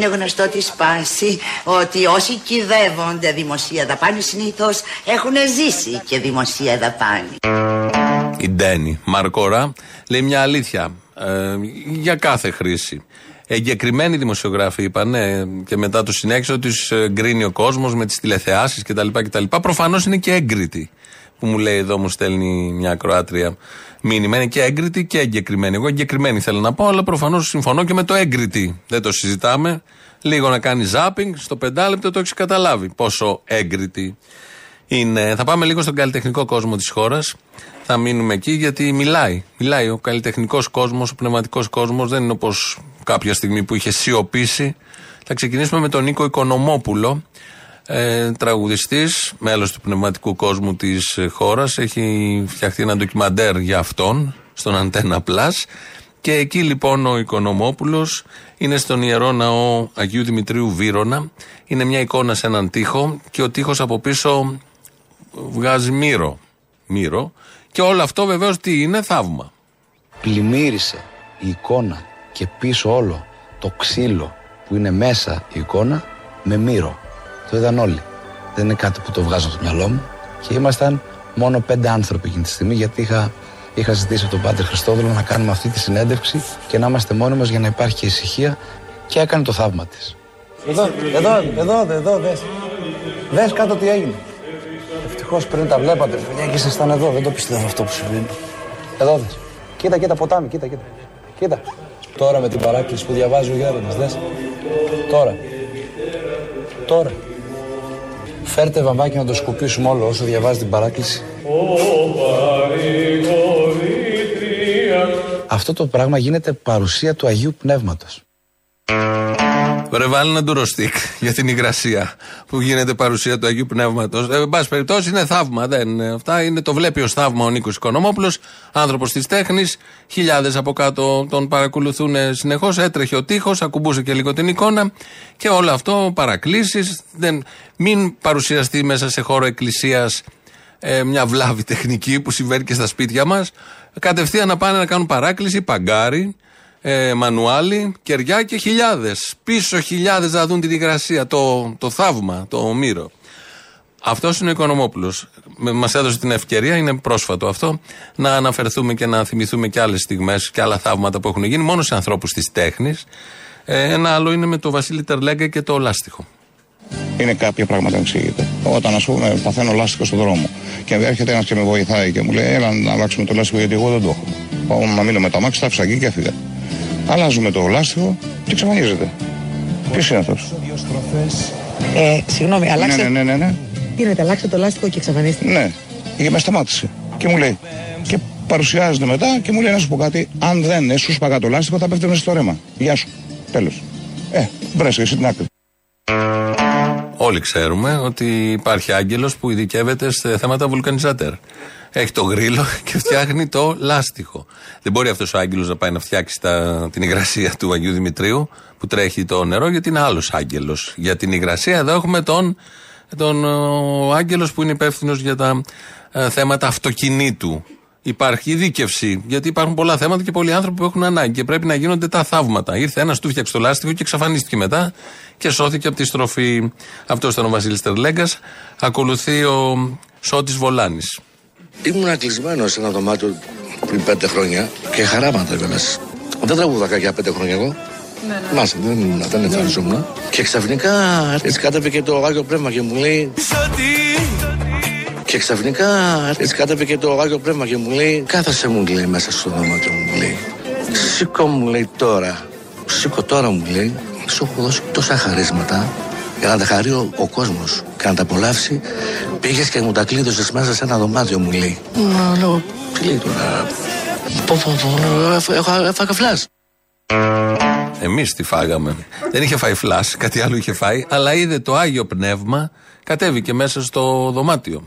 Είναι γνωστό τη σπάση ότι όσοι κυδεύονται δημοσία δαπάνη συνήθως έχουν ζήσει και δημοσία δαπάνη. Η Ντένι Μαρκόρα λέει μια αλήθεια ε, για κάθε χρήση. Εγκεκριμένοι δημοσιογράφοι είπαν ναι, και μετά το συνέχισε ότι του γκρίνει ο κόσμος με τις τηλεθεάσεις κτλ. κτλ. Προφανώς είναι και έγκριτοι. Που μου λέει εδώ, μου στέλνει μια Κροάτρια μήνυμα. Είναι και έγκριτη και εγκεκριμένη. Εγώ εγκεκριμένη θέλω να πω, αλλά προφανώς συμφωνώ και με το έγκριτη. Δεν το συζητάμε. Λίγο να κάνει ζάπινγκ, στο πεντάλεπτο το έχεις καταλάβει πόσο έγκριτη είναι. Θα πάμε λίγο στον καλλιτεχνικό κόσμο της χώρας. Θα μείνουμε εκεί γιατί μιλάει. Μιλάει ο καλλιτεχνικός κόσμος, ο πνευματικός κόσμος. Δεν είναι όπως κάποια στιγμή που είχε σιωπήσει. Θα ξεκινήσουμε με τον Νίκο Οικονομόπουλο, ε, τραγουδιστής, μέλος του πνευματικού κόσμου της χώρας. Έχει φτιαχτεί ένα ντοκιμαντέρ για αυτόν στον Αντένα Plus. Και εκεί λοιπόν ο Οικονομόπουλος είναι στον ιερό ναό Αγίου Δημητρίου Βύρονα. Είναι μια εικόνα σε έναν τοίχο και ο τοίχος από πίσω βγάζει μύρο. Μύρο. Και όλο αυτό βεβαίως τι είναι, θαύμα. Πλημμύρισε η εικόνα και πίσω όλο το ξύλο που είναι μέσα η εικόνα με μύρο. Το είδαν όλοι. Δεν είναι κάτι που το βγάζω από το μυαλό μου. Και ήμασταν μόνο πέντε άνθρωποι εκείνη τη στιγμή γιατί είχα, είχα ζητήσει από τον Πάτερ Χριστόδουλο να κάνουμε αυτή τη συνέντευξη και να είμαστε μόνοι μας για να υπάρχει και ησυχία και έκανε το θαύμα της. Εδώ, εδώ, εδώ, εδώ, δες. Δες κάτω τι έγινε. Ευτυχώς πριν τα βλέπατε, παιδιά, και ήσασταν εδώ. Δεν το πιστεύω αυτό που συμβαίνει. Εδώ δες. Κοίτα, κοίτα, ποτάμι, κοίτα, κοίτα. Κοίτα. Τώρα με την παράκληση που διαβάζει ο Γέροντας, δες. Τώρα. Τώρα. Φέρτε βαμβάκι να το σκουπίσουμε όλο όσο διαβάζει την παράκληση. Αυτό το πράγμα γίνεται παρουσία του Αγίου Πνεύματος. Ρε βάλει ένα ντουροστίκ για την υγρασία που γίνεται παρουσία του Αγίου Πνεύματος. Ε, εν πάση περιπτώσει είναι θαύμα. Δεν, αυτά είναι, το βλέπει ως θαύμα ο Νίκος Οικονομόπουλος, άνθρωπος της τέχνης. Χιλιάδες από κάτω τον παρακολουθούν συνεχώς. Έτρεχε ο τείχος, ακουμπούσε και λίγο την εικόνα. Και όλο αυτό παρακλήσεις. Μην παρουσιαστεί μέσα σε χώρο εκκλησίας ε, μια βλάβη τεχνική που συμβαίνει και στα σπίτια μας. Κατευθείαν να πάνε να κάνουν παράκληση, παγκάρι ε, Μανουάλι, Κεριά και χιλιάδες. Πίσω χιλιάδες να δουν την υγρασία, το, το θαύμα, το μύρο. Αυτός είναι ο Οικονομόπουλος. Μας έδωσε την ευκαιρία, είναι πρόσφατο αυτό, να αναφερθούμε και να θυμηθούμε και άλλες στιγμές και άλλα θαύματα που έχουν γίνει μόνο σε ανθρώπους της τέχνης. Ε, ένα άλλο είναι με το Βασίλη Τερλέγκα και το λάστιχο. Είναι κάποια πράγματα που εξηγείται. Όταν, ας πούμε, παθαίνω λάστιχο στον δρόμο και έρχεται ένας και με βοηθάει και μου λέει: Έλα να αλλάξουμε το λάστιχο γιατί εγώ δεν το έχω. Πάω να μείνω με το αμάξι, τα άφησα εκεί και έφυγα. Αλλάζουμε το λάστιχο και εξαφανίζεται. Ποιος είναι αυτός; Ε, συγγνώμη, αλλάξτε. Ναι, ναι, ναι, ναι. Γίνεται, αλλάξτε το λάστιχο και εξαφανίστηκε. Ναι, και με σταμάτησε. Και μου λέει. Και παρουσιάζεται μετά και μου λέει να σου πω κάτι. Αν δεν έσουσπαγα το λάστιχο θα πέφτει μέσα στο ρέμα. Γεια σου. Τέλος. Ε, βρέσαι εσύ την άκρη. Όλοι ξέρουμε ότι υπάρχει άγγελος που ειδικεύεται σε θέματα βουλκανιζατέρ. Έχει το γρίλο και φτιάχνει το λάστιχο. Δεν μπορεί αυτός ο άγγελος να πάει να φτιάξει τα, την υγρασία του Αγίου Δημητρίου που τρέχει το νερό, γιατί είναι άλλος άγγελος. Για την υγρασία εδώ έχουμε τον, τον άγγελος που είναι υπεύθυνος για τα ε, θέματα αυτοκινήτου. Υπάρχει δίκευση, γιατί υπάρχουν πολλά θέματα και πολλοί άνθρωποι που έχουν ανάγκη και πρέπει να γίνονται τα θαύματα. Ήρθε ένας, του φτιάξε το λάστιχο και εξαφανίστηκε μετά και σώθηκε από τη στροφή. Αυτός ήταν ο Βασίλης Τερλέγκας. Ακολουθεί ο Σώτης Βολάνης. Ήμουν κλεισμένος σε ένα δωμάτιο πριν πέντε χρόνια και χαράματα κιόλα. Δεν τραγουδάκα για πέντε χρόνια εγώ. Ναι, ναι. Μάσα, δεν, δεν εμφανιζόμουν. Και ξαφνικά έτσι κάταπε και το Άγιο Πνεύμα και μου λέει. Και ξαφνικά έτσι κάταπε και το Άγιο Πνεύμα και μου λέει. Κάθασε μου λέει μέσα στο δωμάτιο μου λέει. Σήκω μου λέει τώρα. Σήκω τώρα μου λέει. Σου έχω δώσει τόσα χαρίσματα για να τα χαρεί ο, ο κόσμος και να τα απολαύσει, πήγες και μου τα κλείδωσες μέσα σε ένα δωμάτιο, μου λέει. Μα λέω, τι λέει τώρα; Πω, πω, πω, έφαγα φλάς. Εμείς τι φάγαμε. Δεν είχε φάει φλάς, κάτι άλλο είχε φάει, αλλά είδε το άγιο πνεύμα, κατέβηκε μέσα στο δωμάτιο.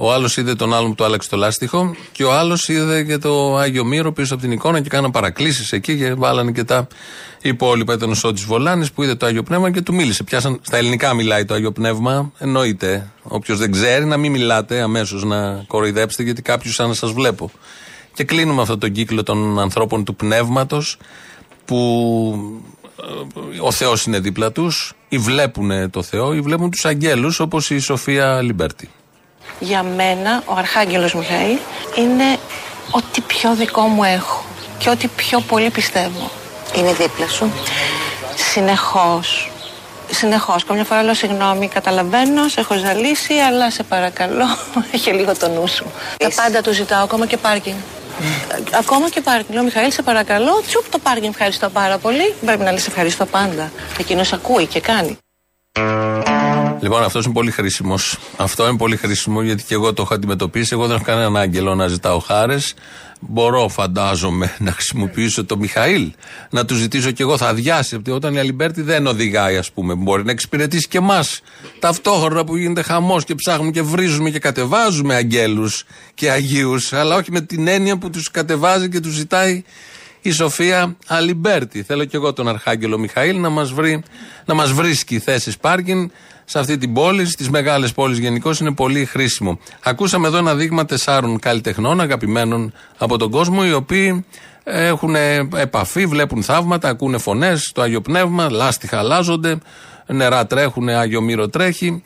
Ο άλλος είδε τον άλλον που του άλλαξε το λάστιχο και ο άλλος είδε και το Άγιο Μύρο πίσω από την εικόνα και κάναν παρακλήσεις εκεί και βάλανε και τα υπόλοιπα. Ήταν ο Σότη Βολάνης που είδε το Άγιο Πνεύμα και του μίλησε. Πιάσαν, στα ελληνικά μιλάει το Άγιο Πνεύμα. Εννοείται. Όποιος δεν ξέρει να μην μιλάτε αμέσως να κοροϊδέψετε γιατί κάποιους σαν να σας βλέπω. Και κλείνουμε αυτόν τον κύκλο των ανθρώπων του πνεύματος που ο Θεός είναι δίπλα τους, ή βλέπουν το Θεό, ή βλέπουν τους αγγέλους, όπως η Σοφία Αλιμπέρτη. Για μένα ο Αρχάγγελος Μιχαήλ είναι ό,τι πιο δικό μου έχω και ό,τι πιο πολύ πιστεύω. Είναι δίπλα σου. Συνεχώς. Συνεχώς. Καμιά φορά λέω συγγνώμη, καταλαβαίνω, σε έχω ζαλίσει, αλλά σε παρακαλώ, έχει λίγο το νου σου. Τα πάντα του ζητάω, ακόμα και πάρκινγκ. Ακόμα και πάρκινγκ. Λέω, Μιχαήλ, σε παρακαλώ, τσουπ το πάρκινγκ, ευχαριστώ πάρα πολύ. Πρέπει να λες ευχαριστώ πάντα. Εκείνος ακούει και κάνει. Λοιπόν, αυτός είναι πολύ χρήσιμος. Αυτό είναι πολύ χρήσιμο γιατί και εγώ το έχω αντιμετωπίσει. Εγώ δεν έχω κανέναν άγγελο να ζητάω χάρες. Μπορώ, φαντάζομαι, να χρησιμοποιήσω το Μιχαήλ, να του ζητήσω κι εγώ. Θα αδειάσει. Γιατί όταν η Αλιμπέρτη δεν οδηγάει, ας πούμε, μπορεί να εξυπηρετήσει και εμάς. Ταυτόχρονα που γίνεται χαμός και ψάχνουμε και βρίζουμε και κατεβάζουμε αγγέλους και αγίους, αλλά όχι με την έννοια που τους κατεβάζει και τους ζητάει η Σοφία Αλιμπέρτη. Θέλω κι εγώ τον Αρχάγγελο Μιχαήλ να μας να μας βρίσκει θέσεις πάρκινγκ σε αυτή την πόλη, στις μεγάλες πόλεις γενικώς είναι πολύ χρήσιμο. Ακούσαμε εδώ ένα δείγμα τεσσάρων καλλιτεχνών αγαπημένων από τον κόσμο, οι οποίοι έχουν επαφή, βλέπουν θαύματα, ακούνε φωνές, το Άγιο Πνεύμα, λάστιχα αλλάζονται, νερά τρέχουν, Άγιο Μύρο τρέχει.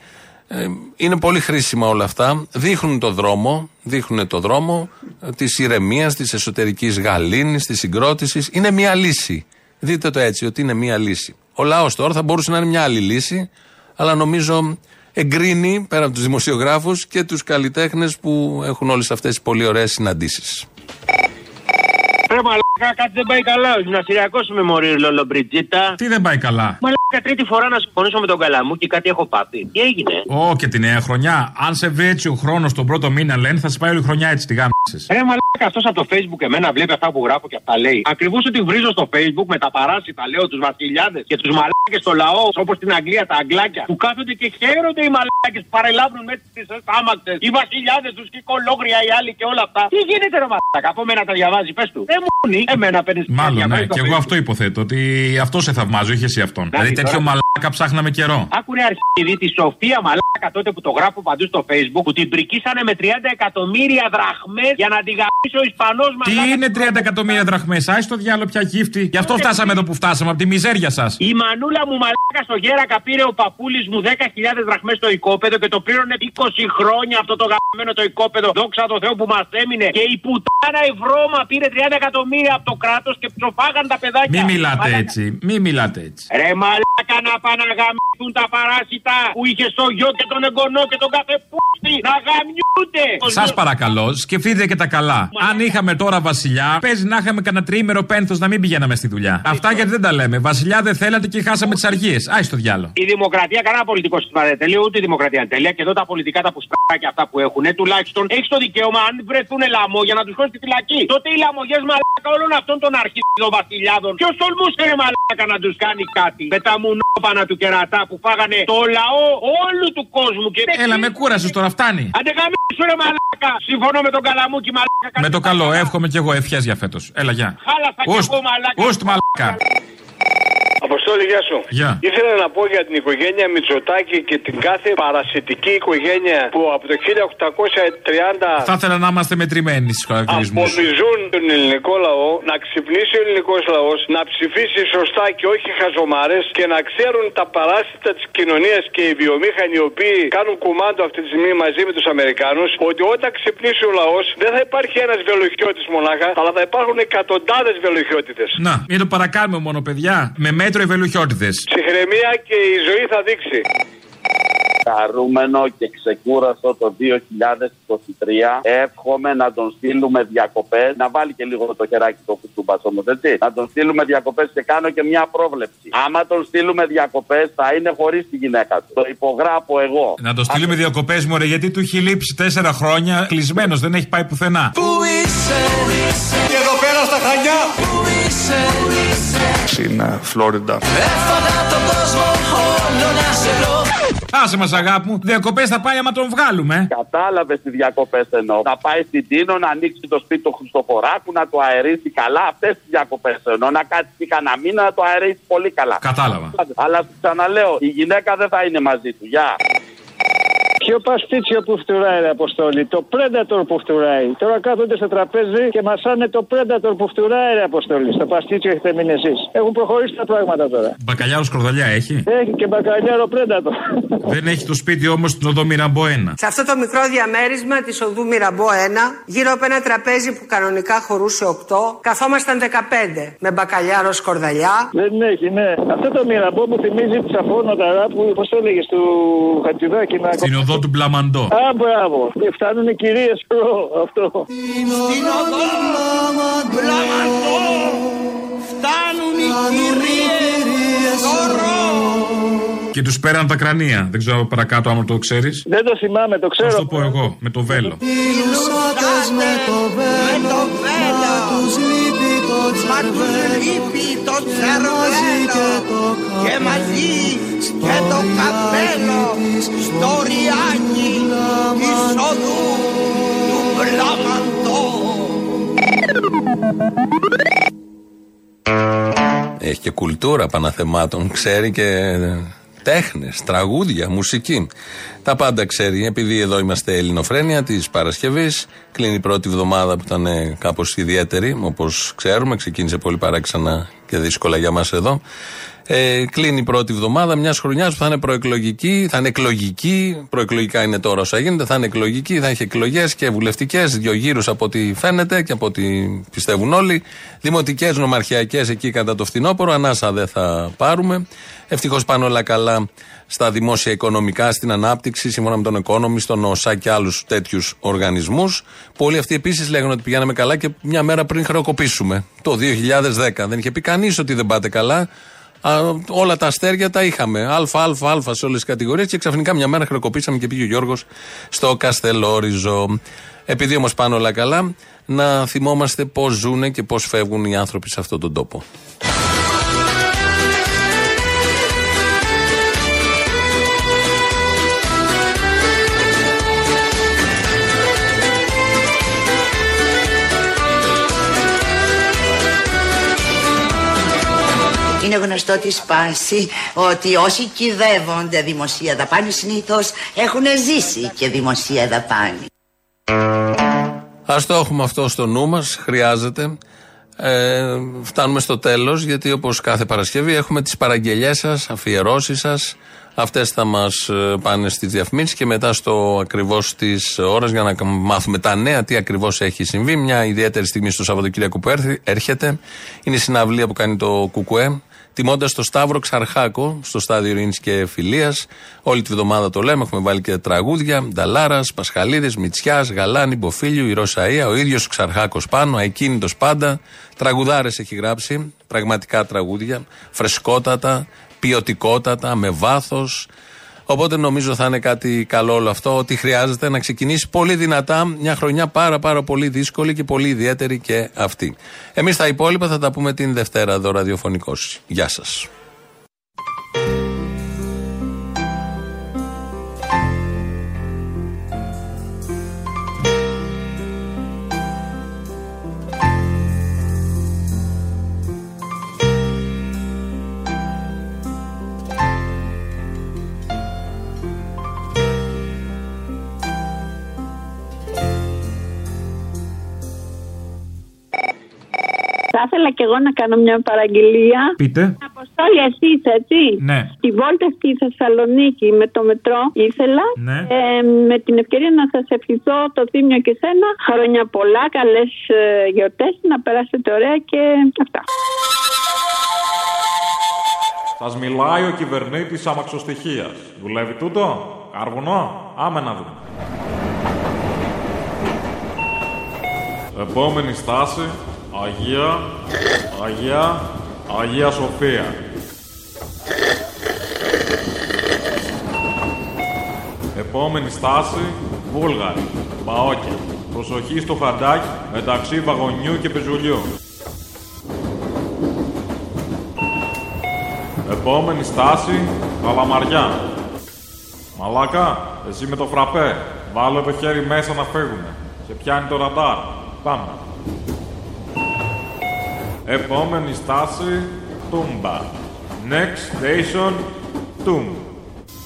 Ε, είναι πολύ χρήσιμα όλα αυτά. Δείχνουν το δρόμο, δείχνουν το δρόμο της ηρεμίας, της εσωτερικής γαλήνης, της συγκρότησης. Είναι μια λύση. Δείτε το έτσι, ότι είναι μια λύση. Ο λαός τώρα θα μπορούσε να είναι μια άλλη λύση, αλλά νομίζω εγκρίνει πέρα από τους δημοσιογράφους και τους καλλιτέχνες που έχουν όλες αυτές τις πολύ ωραίες συναντήσεις. Ρε μαλάκα, κάτι δεν πάει καλά. Ο γυμναστηριακός με μωρή Λολομπριτζίτα. Τι δεν πάει καλά; Μαλάκα, τρίτη φορά να συμφωνήσω με τον καλαμού και κάτι έχω πάθει. Τι έγινε; Ω, και τη νέα χρονιά. Αν σε βρει έτσι ο χρόνος τον πρώτο μήνα, λένε, θα σε πάει όλη η χρονιά έτσι τη γάμισες. Ρε μαλάκα, αυτός από το facebook εμένα βλέπει αυτά που γράφω και αυτά λέει. Ακριβώς ότι βρίζω στο facebook με τα παράσιτα, λέω τους βασιλιάδες και τους μαλάκες στο λαό, όπως στην Αγγλία τα αγγλάκια, που κάθονται και χαίρονται οι μαλάκες που παρελάβουν με τι άμαξε, οι βασιλιάδες τους και οι κολόγρια οι άλλοι και όλα αυτά. Τι γίνεται ρε μαλάκα, από μένα τα διαβάζει, πες του. Ε, μόνοι, εμένα παίρνεις Μάλλον, ναι, και εγώ αυτό υποθέτω. Ότι αυτό σε θαυμάζω, όχι εσύ αυτόν. Δηλαδή τέτοιο μαλάκα ψάχναμε καιρό. Άκουρε αρχίδι τη Σοφία Μαλάκα τότε που το γράφω παντού στο facebook που την πρικίσανε με 30 εκατομμύρια δραχμές για να την γαμίσει ο Ισπανός μα. Τι είναι 30 εκατομμύρια δραχμές, άι στο διάλογο πια γύφτη. Γι' αυτό φτάσαμε εδώ που φτάσαμε, από τη μιζέρια σας. Η μανούλα μου μαλάκα στο γέρακα πήρε ο παππούλης μου 10.000 δραχμές στο οικόπεδο και το πλήρωνε 20 χρόνια αυτό το γαμμένο το οικόπεδο. Δόξα τω Θεώ που μας έμεινε. Και η πουτάνα Ευρώμα πήρε 30 εκατομμύρια από το κράτος και ψοφάγαν τα παιδάκια. Μην μιλάτε έτσι, μην μιλάτε έτσι. Ρε μαλάκα να πάνε να γαμίσουν τα παράσιτα που είχε στο γιο και τον εγγονό και τον κάθε πούστη να γαμιούνται. Σας παρακαλώ, σκεφτείτε και τα καλά. Αν είχαμε τώρα βασιλιά, παίζει να είχαμε κανένα τρίμερο πένθος να μην πηγαίναμε στη δουλειά. Αυτά γιατί δεν τα λέμε. Βασιλιά δεν θέλατε και χάσαμε τις αργίες. Άι στο διάλο. Η δημοκρατία, κανένα πολιτικό σύστημα δεν τελείω, ούτε η δημοκρατία είναι τέλεια. Και εδώ τα πολιτικά τα πουστάκια αυτά που έχουν, τουλάχιστον έχεις το δικαίωμα αν βρεθούν λαμό για να τους χώσει στη φυλακή. Τότε οι λαμογές μαλάκα όλων αυτών των αρχίδων βασιλιάδων. Ποιος τολμούσε ρε μαλάκα να τους κάνει κάτι; Με τα μουνόπανα του κερατά που φάγανε το λαό όλου του κόσμου. Και... Έλα, με κούρασες τώρα, φτάνει. Αντεγαμίσου ρε μαλάκα. Συμφωνώ με τον καλαμούκι μαλάκα. Με το καλό, εύχομαι κι εγώ ευχές για φέτος. Έλα, γεια. Χάλασα κι εγώ μαλάκα. Ούστ μαλάκα. Αποστόλη, γεια σου. Γεια. Ήθελα να πω για την οικογένεια Μητσοτάκη και την κάθε παρασιτική οικογένεια που από το 1830. Θα ήθελα να είμαστε μετρημένοι στους χαρακτηρισμούς. Απομυζούν τον ελληνικό λαό, να ξυπνήσει ο ελληνικός λαός, να ψηφίσει σωστά και όχι χαζομάρες και να ξέρουν τα παράσιτα της κοινωνίας και οι βιομήχανοι οι οποίοι κάνουν κουμάντο αυτή τη στιγμή μαζί με τους Αμερικάνους ότι όταν ξυπνήσει ο λαός δεν θα υπάρχει ένας βελοχιώτη μονάχα, αλλά θα υπάρχουν εκατοντάδες βελοχιώτητε. Να, μην το παρακάνουμε μόνο, παιδιά. Με μέτρο ευελουχιώτητε. Ψυχραιμία και η ζωή θα δείξει. Χαρούμενο και ξεκούραστο το 2023. Εύχομαι να τον στείλουμε διακοπές. Να βάλει και λίγο το χεράκι το κουτσούμπας όμως, έτσι. Να τον στείλουμε διακοπές και κάνω και μια πρόβλεψη. Άμα τον στείλουμε διακοπές, θα είναι χωρίς τη γυναίκα του. Το υπογράφω εγώ. Να τον στείλουμε διακοπές, μωρέ, γιατί του έχει λείψει τέσσερα χρόνια κλεισμένος, δεν έχει πάει πουθενά. Πού είσαι, και εδώ πέρα στα χανιά. Πού είσαι, Είναι Φλόριντα. Έφαγα τον κόσμο όλο να σε βρω. Άσε μας, αγάπη μου, διακοπές θα πάει άμα τον βγάλουμε. Κατάλαβες τι διακοπές εννοώ. Θα πάει στην Τίνο να ανοίξει το σπίτι του Χριστοφοράκου, να το αερίσει καλά. Αυτές τις διακοπές εννοώ. Να κάτσει κανένα μήνα να το αερίσει πολύ καλά. Κατάλαβα. Αλλά σου ξαναλέω, η γυναίκα δεν θα είναι μαζί του. Γεια. Ποιο παστίτσιο που φτουράει, ρε Αποστόλη. Το Predator που φτουράει. Τώρα κάθονται στο τραπέζι και μασάνε το Predator που φτουράει, ρε Αποστόλη. Στο παστίτσιο έχετε μείνει εσείς. Έχουν προχωρήσει τα πράγματα τώρα. Μπακαλιάρο σκορδαλιά έχει. Έχει και μπακαλιάρο Predator. Δεν έχει το σπίτι όμως στην οδό Μυραμπό 1. Σε αυτό το μικρό διαμέρισμα της οδού Μυραμπό 1, γύρω από ένα τραπέζι που κανονικά χωρούσε 8, καθόμασταν 15. Με μπακαλιάρο σκορδαλιά. Δεν έχει, ναι. Αυτό το Μυραμπό μου θυμίζει του αφώνοντα που, πώς το έλεγες, του Χατζηδάκη να. Στην οδό του Μπλαμαντό. Α, μπράβο. Και φτάνουν οι κυρίες προ αυτό. Στην οδό Μπλαμαντό φτάνουν οι κυρίες τώρα. Και τους πέραν τα κρανία. Δεν ξέρω παρακάτω άμα το ξέρεις. Δεν το θυμάμαι, το ξέρω. Θα το πω εγώ, με το βέλο. Λουσάτες με το βέλο, μα τους λείπει το τσερβέλο και μαζί και το καπέλο στο ριάκι της οδού του Μπλαμαντό. Έχει και κουλτούρα παναθεμάτων. Ξέρει και τέχνες, τραγούδια, μουσική. Τα πάντα ξέρει. Επειδή εδώ είμαστε Ελληνοφρένια της Παρασκευής, κλείνει η πρώτη εβδομάδα που ήταν κάπως ιδιαίτερη, όπως ξέρουμε. Ξεκίνησε πολύ παράξενα και δύσκολα για μας εδώ. Ε, κλείνει η πρώτη εβδομάδα μιας χρονιάς που θα είναι προεκλογική, θα είναι εκλογική. Προεκλογικά είναι τώρα όσα γίνεται, θα είναι εκλογική, θα έχει εκλογές και βουλευτικές, δύο γύρους από ό,τι φαίνεται και από ό,τι πιστεύουν όλοι. Δημοτικές, νομαρχιακές εκεί κατά το φθινόπωρο. Ανάσα δεν θα πάρουμε. Ευτυχώς πάνε όλα καλά στα δημόσια οικονομικά, στην ανάπτυξη, σύμφωνα με τον Economist, τον ΟΣΑ και άλλους τέτοιους οργανισμούς. Πολλοί αυτοί επίσης λέγανε ότι πηγαίναμε καλά και μια μέρα πριν χρεοκοπήσουμε. Το 2010. Δεν είχε πει κανείς ότι δεν πάτε καλά. Α, όλα τα αστέρια τα είχαμε. Α, α, α σε όλες τις κατηγορίες και ξαφνικά μια μέρα χρεοκοπήσαμε και πήγε ο Γιώργος στο Καστελόριζο. Επειδή όμως πάνε όλα καλά, να θυμόμαστε πώς ζουν και πώς φεύγουν οι άνθρωποι σε αυτόν τον τόπο. Είναι γνωστό τη σπάση ότι όσοι κυδεύονται δημοσία δαπάνη συνήθως έχουν ζήσει και δημοσία δαπάνη. Α το έχουμε αυτό στο νου μας, χρειάζεται. Ε, φτάνουμε στο τέλος, γιατί όπως κάθε Παρασκευή έχουμε τις παραγγελίε σας, αφιερώσεις σας. Αυτές θα μας πάνε στις διαφημίσεις και μετά στο ακριβώς τη ώρα για να μάθουμε τα νέα, τι ακριβώς έχει συμβεί. Μια ιδιαίτερη στιγμή στο Σαββατοκύριακο που έρχεται είναι η συναυλία που κάνει το Κουκουέ τιμώντας το Σταύρο Ξαρχάκο στο στάδιο Ειρήνης και Φιλίας. Όλη τη βδομάδα το λέμε, έχουμε βάλει και τραγούδια. Νταλάρας, Πασχαλίδη, Μιτσιά, Γαλάνη, Μποφίλιου, η Ρωσαία, ο ίδιος Ξαρχάκος πάνω, αεκίνητο πάντα. Τραγουδάρες έχει γράψει, πραγματικά τραγούδια, φρεσκότατα, ποιοτικότατα, με βάθος. Οπότε νομίζω θα είναι κάτι καλό όλο αυτό, ότι χρειάζεται να ξεκινήσει πολύ δυνατά μια χρονιά πάρα πάρα πολύ δύσκολη και πολύ ιδιαίτερη και αυτή. Εμείς τα υπόλοιπα θα τα πούμε την Δευτέρα εδώ ραδιοφωνικώς. Γεια σας. Θα ήθελα και εγώ να κάνω μια παραγγελία. Πείτε. Αποστόλη, εσείς, έτσι; Ναι. Τη βόλτα στη Θεσσαλονίκη με το μετρό ήθελα. Ναι. Ε, με την ευκαιρία να σας ευχηθώ το θύμιο και σένα. Χρόνια πολλά, καλές γιορτές, να περάσετε ωραία και αυτά. Σας μιλάει ο κυβερνήτης αμαξοστοιχίας. Δουλεύει τούτο, Καρβουνό, άμε να δούμε. Επόμενη στάση, Αγία, Αγία, Αγία Σοφία. Επόμενη στάση, Βούλγαρη, Παόκια. Προσοχή στο χαντάκι μεταξύ βαγονιού και πεζουλιού. Επόμενη στάση, Καλαμαριά. Μαλάκα, εσύ με το φραπέ. Βάλε το χέρι μέσα να φύγουμε. Σε πιάνει το ραντάρ. Πάμε. Επόμενη στάση, Τούμπα. Next station, Τούμ.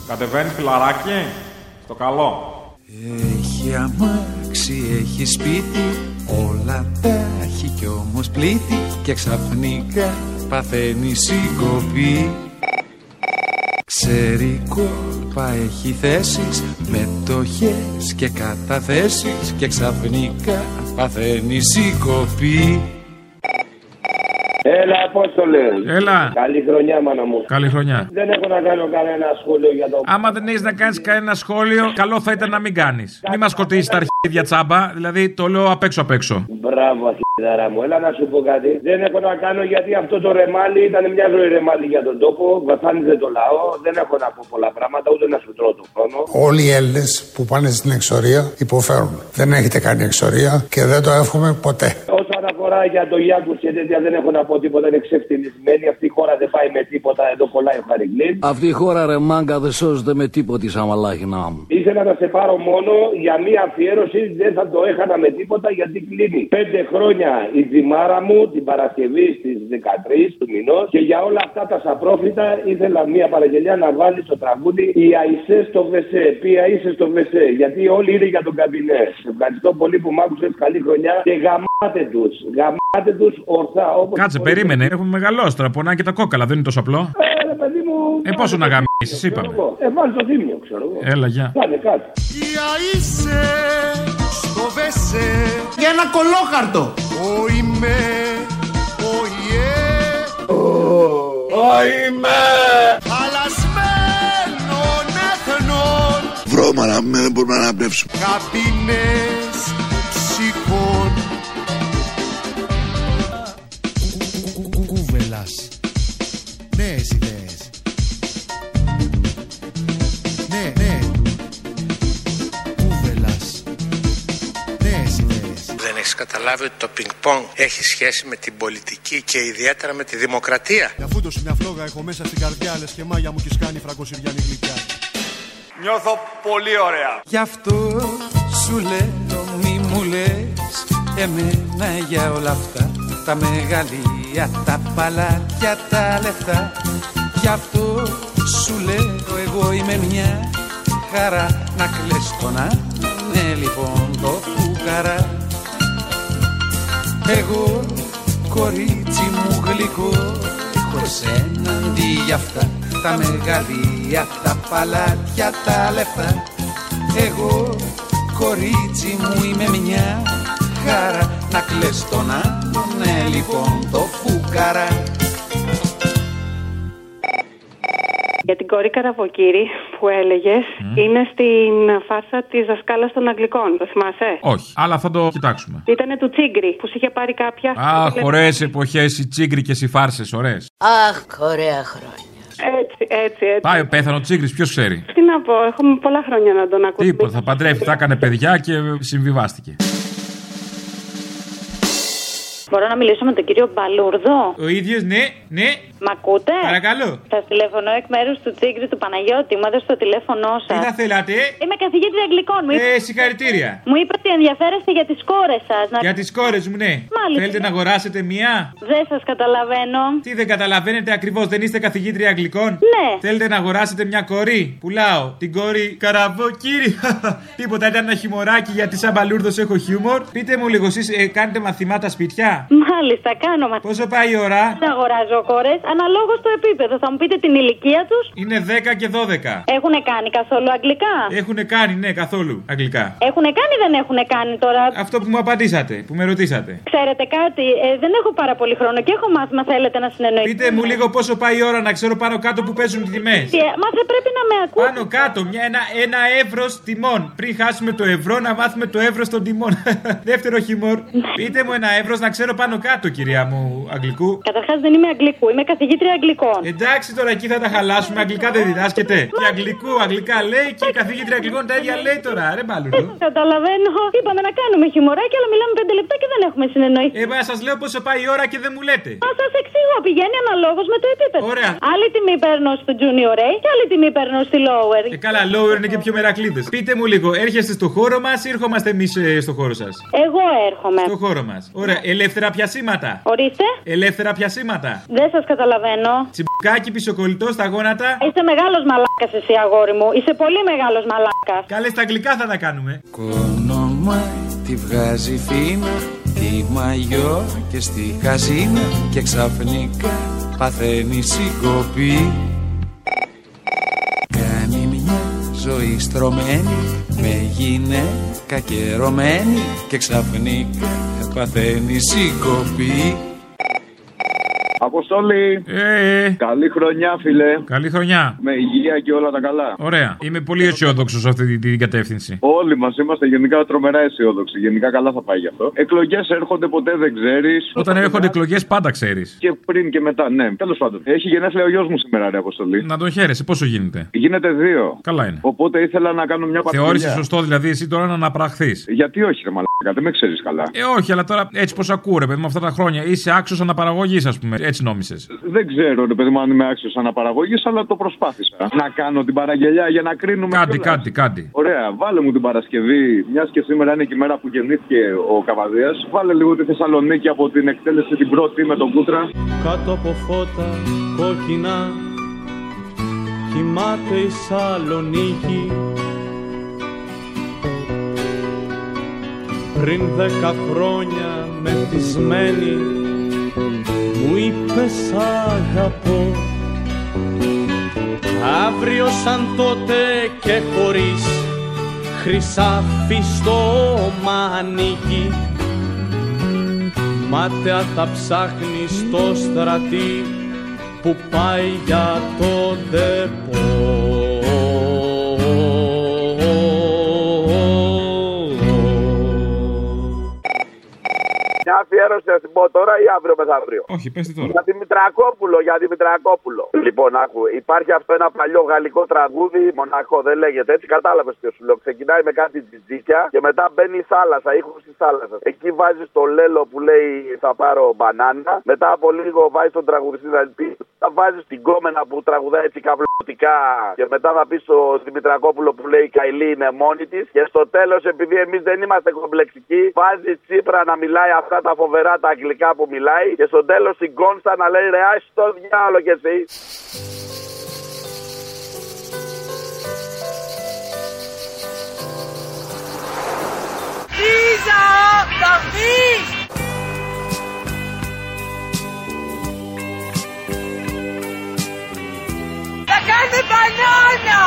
Κατεβαίνει φιλαράκι; Στο καλό. Έχει αμάξι, έχει σπίτι, όλα τα έχει κι όμως πλήτη και ξαφνικά παθαίνει συγκοπή. Ξέρει κόλπα, έχει θέσεις, μετοχές και καταθέσεις και ξαφνικά παθαίνει συγκοπή. Έλα, Απόστολε. Έλα. Καλή χρονιά, μάνα μου. Καλή χρονιά. Δεν έχω να κάνω κανένα σχόλιο για το. Άμα δεν έχεις να κάνεις κανένα σχόλιο, καλό θα ήταν να μην κάνεις. Μην μας σκοτήσεις τα αρχίδια τσάμπα, δηλαδή το λέω απ' έξω απ' έξω. Μπράβο, αρχιδάρα μου. Έλα να σου πω κάτι. Δεν έχω να κάνω γιατί αυτό το ρεμάλι ήταν μια ζωή ρεμάλι για τον τόπο. Βασάνιζε το λαό. Δεν έχω να πω πολλά πράγματα, ούτε να σου τρώω το χρόνο. Όλοι οι Έλληνες που πάνε στην εξορία υποφέρουν. Δεν έχετε κάνει εξορία και δεν το εύχομαι ποτέ. Όσον αφορά για το Γιάνκου και τέτοια, δεν έχω να πω τίποτα. Είναι ξεφτυλισμένη. Αυτή η χώρα δεν πάει με τίποτα. Εδώ κολλάει ο Χαριγκλίν. Αυτή η χώρα ρε μάγκα δεν σώζεται με τίποτη σαν μαλάχινα μου. Ήθελα να σε πάρω μόνο για μία αφιέρωση. Δεν θα το έχανα με τίποτα γιατί κλείνει πέντε χρόνια η ζυμάρα μου την Παρασκευή στις 13 του μηνός. Και για όλα αυτά τα σαπρόφητα ήθελα μία παραγγελιά να βάλει στο τραγούδι Η Αϊσέ στο Βεσέ. Ποια είσαι στο Βεσέ. Γιατί όλοι είναι για τον καμπινές. Σε ευχαριστώ πολύ που μ' άκουσες. Καλή χρονιά και γαμάτε τους. Γαμάτε τους ορθά. Όπως Κάτσε, περίμενε. Έχουμε μεγαλώσει τώρα. Πονάει και τα κόκαλα, δεν είναι τόσο απλό. Ε, ρε, παιδί μου. Ε, πόσο να γαμίσεις, είπαμε. Ε, βάλει το δίμιο, ξέρω εγώ. Έλα, γεια. Κάνε κάτι. Για είσαι στο βεσέ Για ένα κολόχαρτο. Ο είμαι Ο ιέ Ο είμαι. Χαλασμένων εθνών Βρώμα με δεν μπορούμε να αναπνεύσουμε. Καμπίνες καταλάβει ότι το πινκ πονγκ έχει σχέση με την πολιτική και ιδιαίτερα με τη δημοκρατία. Για φούντος μια φλόγα έχω μέσα στην καρδιά Λες και μάγια μου κι κάνει φραγκοσυριανή γλυκιά Νιώθω πολύ ωραία. Γι' αυτό σου λέω μη μου λες εμένα για όλα αυτά Τα μεγαλεία, τα παλάτια, τα λεφτά Γι' αυτό σου λέω εγώ είμαι μια χαρά Να κλαις τον ναι λοιπόν το φουκαρά Εγώ κορίτσι μου γλυκό Έχω εσένα αντί για αυτά Τα μεγαλεία, τα παλάτια, τα λεφτά. Εγώ κορίτσι μου είμαι μια χαρά. Να κλαις τον άλλον, ναι λοιπόν το φουκαρά Για την κόρη Καραβοκύρη που έλεγες είναι στην φάρσα της δασκάλας των Αγγλικών. Το θυμάσαι; Όχι, αλλά θα το κοιτάξουμε. Ήταν του Τσίγκρι που σου είχε πάρει κάποια. Αχ, ωραίε εποχές, οι τσίγκρι και οι φάρσες, ωραίες. Αχ, ωραία χρόνια. Έτσι, έτσι, έτσι. Πάει ο πέθανο τσίγκρι, ποιος ξέρει. Τι να πω, έχουμε πολλά χρόνια να τον ακούσουμε. Τίποτα, θα παντρεύει, θα έκανε παιδιά και συμβιβάστηκε. Μπορώ να μιλήσω με τον κύριο Μπαλούρδο; Ο ίδιος, ναι, ναι. Μ' ακούτε; Παρακαλώ. Σας τηλεφωνώ εκ μέρους του Τσίγκρι του Παναγιώτη. Μου έδωσε το τηλέφωνό σας. Τι θα θέλατε, Είμαι καθηγήτρια Αγγλικών. Μου είπε, Ε, συγχαρητήρια. μου είπε ότι ενδιαφέρεστε για τις κόρες σας. Να... Για τις κόρες μου, ναι. Μάλιστα. Θέλετε να αγοράσετε μία; Δεν σας καταλαβαίνω. Τι δεν καταλαβαίνετε ακριβώς, δεν είστε καθηγήτρια Αγγλικών; Ναι. Θέλετε να αγοράσετε μια κόρη; Πουλάω την κόρη Καραβοκύρη. Τίποτα, ήταν ένα χιμωράκι γιατί σαν μπαλούρδος έχω χιούμορ. Πείτε μου λίγο, εσείς ε, κάνετε μαθημάτα σπιτιά; Μάλιστα, κάνω μα. Πόσο πάει η ώρα; Δεν αγοράζω κόρες αναλόγως στο επίπεδο. Θα μου πείτε την ηλικία τους. Είναι 10 και 12. Έχουν κάνει καθόλου αγγλικά; Έχουν κάνει, ναι, καθόλου αγγλικά. Έχουν κάνει ή δεν έχουν κάνει τώρα; Αυτό που μου απαντήσατε, που με ρωτήσατε. Ξέρετε κάτι, ε, δεν έχω πάρα πολύ χρόνο και έχω μάθημα. Θέλετε να συνεννοηθούμε. Πείτε μου λίγο πόσο πάει η ώρα να ξέρω πάνω κάτω που παίζουν οι τιμές. Τι, ε, Μα δεν πρέπει να με ακούτε. Πάνω κάτω, μια, ένα, ένα εύρο τιμών. Πριν χάσουμε το ευρώ, να μάθουμε το εύρο των τιμών. Δεύτερο χιμόρ. Πείτε μου ένα εύρο να ξέρω πάνω κάτω, κυρία μου, Αγγλικού. Καταρχάς δεν είμαι Αγγλικού, είμαι καθηγήτρια Αγγλικών. Εντάξει τώρα εκεί θα τα χαλάσουμε. Αγγλικά δεν διδάσκεται. Και Αγγλικού, Αγγλικά λέει και η καθηγήτρια Αγγλικών τα ίδια λέει τώρα. Ρε μπαλούρδο. Καταλαβαίνω. Είπαμε να κάνουμε χιμωράκι, αλλά μιλάμε πέντε λεπτά και δεν έχουμε συνεννοηθεί. Ε, μα σας λέω πόσο πάει η ώρα και δεν μου λέτε. Μα σας εξηγώ, πηγαίνει αναλόγως με το επίπεδο. Ωραία. Άλλη τιμή παίρνω στο Junior A και άλλη τιμή παίρνω στη Lower. Ε, καλά, lower είναι και πιο μερακλείδες. Πείτε μου λίγο, έρχεστε στο χώρο μας ή ερχόμαστε εμείς στο χώρο σας; Εγώ έρχομαι. Στο χώρο μας. Ωραία, Ελεύθερα πιασίματα. Ορίστε. Ελεύθερα πιασίματα. Δεν σας καταλαβαίνω. Τσιμπουκάκι πισοκολλητό στα γόνατα. Είσαι μεγάλος μαλάκας εσύ, αγόρι μου. Είσαι πολύ μεγάλος μαλάκας. Καλές στα αγγλικά θα τα κάνουμε. Κόνομα τη βγάζει φίνα Τη μαγιό και στη καζίνα Και ξαφνικά παθαίνει συγκοπή ζωή στρωμένη Με γυναίκα και ερωμένη Και ξαφνικά παθαίνει συγκοπή Αποστόλη! Ε, Καλή χρονιά, φίλε. Καλή χρονιά. Με υγεία και όλα τα καλά. Ωραία. Είμαι πολύ αισιόδοξος σε αυτή την- την κατεύθυνση. Όλοι μας είμαστε γενικά τρομερά αισιόδοξοι. Γενικά καλά θα πάει γι' αυτό. Εκλογές έρχονται ποτέ δεν ξέρεις. Όταν έρχονται εκλογές, πάντα ξέρεις. Και πριν και μετά, ναι. Τέλος πάντων. Έχει γενέθλια ο γιος μου σήμερα, ρε Αποστολή. Να τον χαίρεσαι, πόσο γίνεται; Γίνεται δύο. Καλά είναι. Οπότε ήθελα να κάνω μια Θεώρησες παρτίδα. σωστό δηλαδή εσύ τώρα να αναπραχθείς. Γιατί όχι, ρε Μαλάκα, δεν με ξέρεις καλά. Ε, όχι, αλλά τώρα έτσι πως ακούω, ρε παιδί με αυτά τα χρόνια. Είσαι άξιος αναπαραγωγής, ας πούμε. Έτσι νόμισες. Δεν ξέρω, ρε παιδί μου, αν είμαι άξιος αναπαραγωγής, αλλά το προσπάθησα. Να κάνω την παραγγελιά για να κρίνουμε. Κάτι, κιόλας. κάτι, κάτι. Ωραία, βάλε μου την Παρασκευή, μιας και σήμερα είναι και η μέρα που γεννήθηκε ο Καβαδίας. Βάλε λίγο τη Θεσσαλονίκη από την εκτέλεση την πρώτη με τον Κούτρα. Κάτω από φώτα κόκκινα κοιμάται η Σαλονίκη Πριν δέκα χρόνια μεθυσμένη μου είπες σ' αγαπώ Αύριο σαν τότε και χωρίς χρυσάφι στο μανίκι Μάταια θα ψάχνεις στο στρατή που πάει για το ντεπό. Μια αφιέρωση να την πω τώρα ή αύριο μεθαύριο; Όχι, πες τη τώρα. Για Δημητρακόπουλο, για Δημητρακόπουλο. Λοιπόν, άκου, υπάρχει αυτό ένα παλιό γαλλικό τραγούδι, μοναχό, δεν λέγεται έτσι, κατάλαβες ποιος σου λέω. Ξεκινάει με κάτι τζιτζίκια και μετά μπαίνει η θάλασσα, ήχος της θάλασσας. Εκεί βάζει το λέλο που λέει θα πάρω μπανάνα. Μετά από λίγο βάζει τον τραγουδιστή να πει. Θα βάζεις την κόμενα που τραγουδάει έτσι καυλωτικά και μετά θα πεις στο Δημητρακόπουλο που λέει η Καηλή είναι μόνη της. Και στο τέλος, επειδή εμείς δεν είμαστε κομπλεξικοί, βάζει Τσίπρα να μιλάει αυτά τα φοβερά τα αγγλικά που μιλάει και στο τέλος την Κόνστα να λέει ρε άσυ το διάλογο κι εσύ. Λίζα! Θα βγεις! Θα κάνει μπανάνα!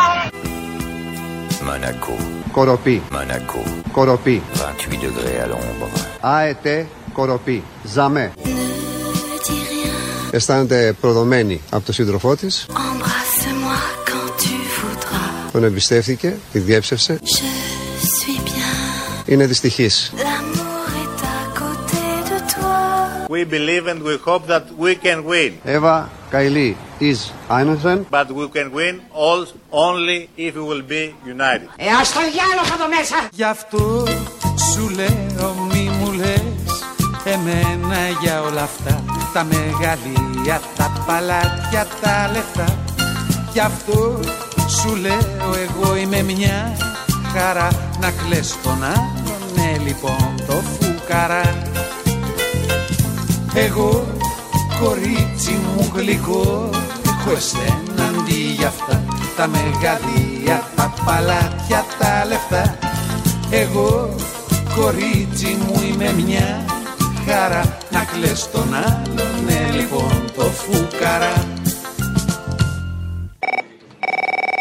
Monaco. Κοροπή. Monaco. Κοροπή. 28 degrés à l'ombre. ΑΕΤ. Κοροπή. Ζαμέ. Αισθάνεται προδομένη από τον σύντροφό της. Embrasse-moi quand tu voudras. Τον εμπιστεύτηκε, τη διέψευσε. Je suis bien. Είναι δυστυχής. L'amour We believe and we hope that we can win. Εύα Καηλή is Einstein. But we can win all only if we will be united. Ε, ας το διάλογο εδώ μέσα! Γι' αυτό σου λέω μη μου λες Εμένα για όλα αυτά Τα μεγαλεία, τα παλάτια, τα λεφτά Γι' αυτό σου λέω εγώ είμαι μια χαρά Να κλαις τον άλλον, ναι λοιπόν το φουκαρά Εγώ κορίτσι μου γλυκό Έχω εσένα αντί για αυτά Τα μεγαλεία, τα παλάτια, τα λεφτά. Εγώ κορίτσι μου είμαι μια χαρά. Να κλαις τον άλλον, ναι λοιπόν το φουκαρά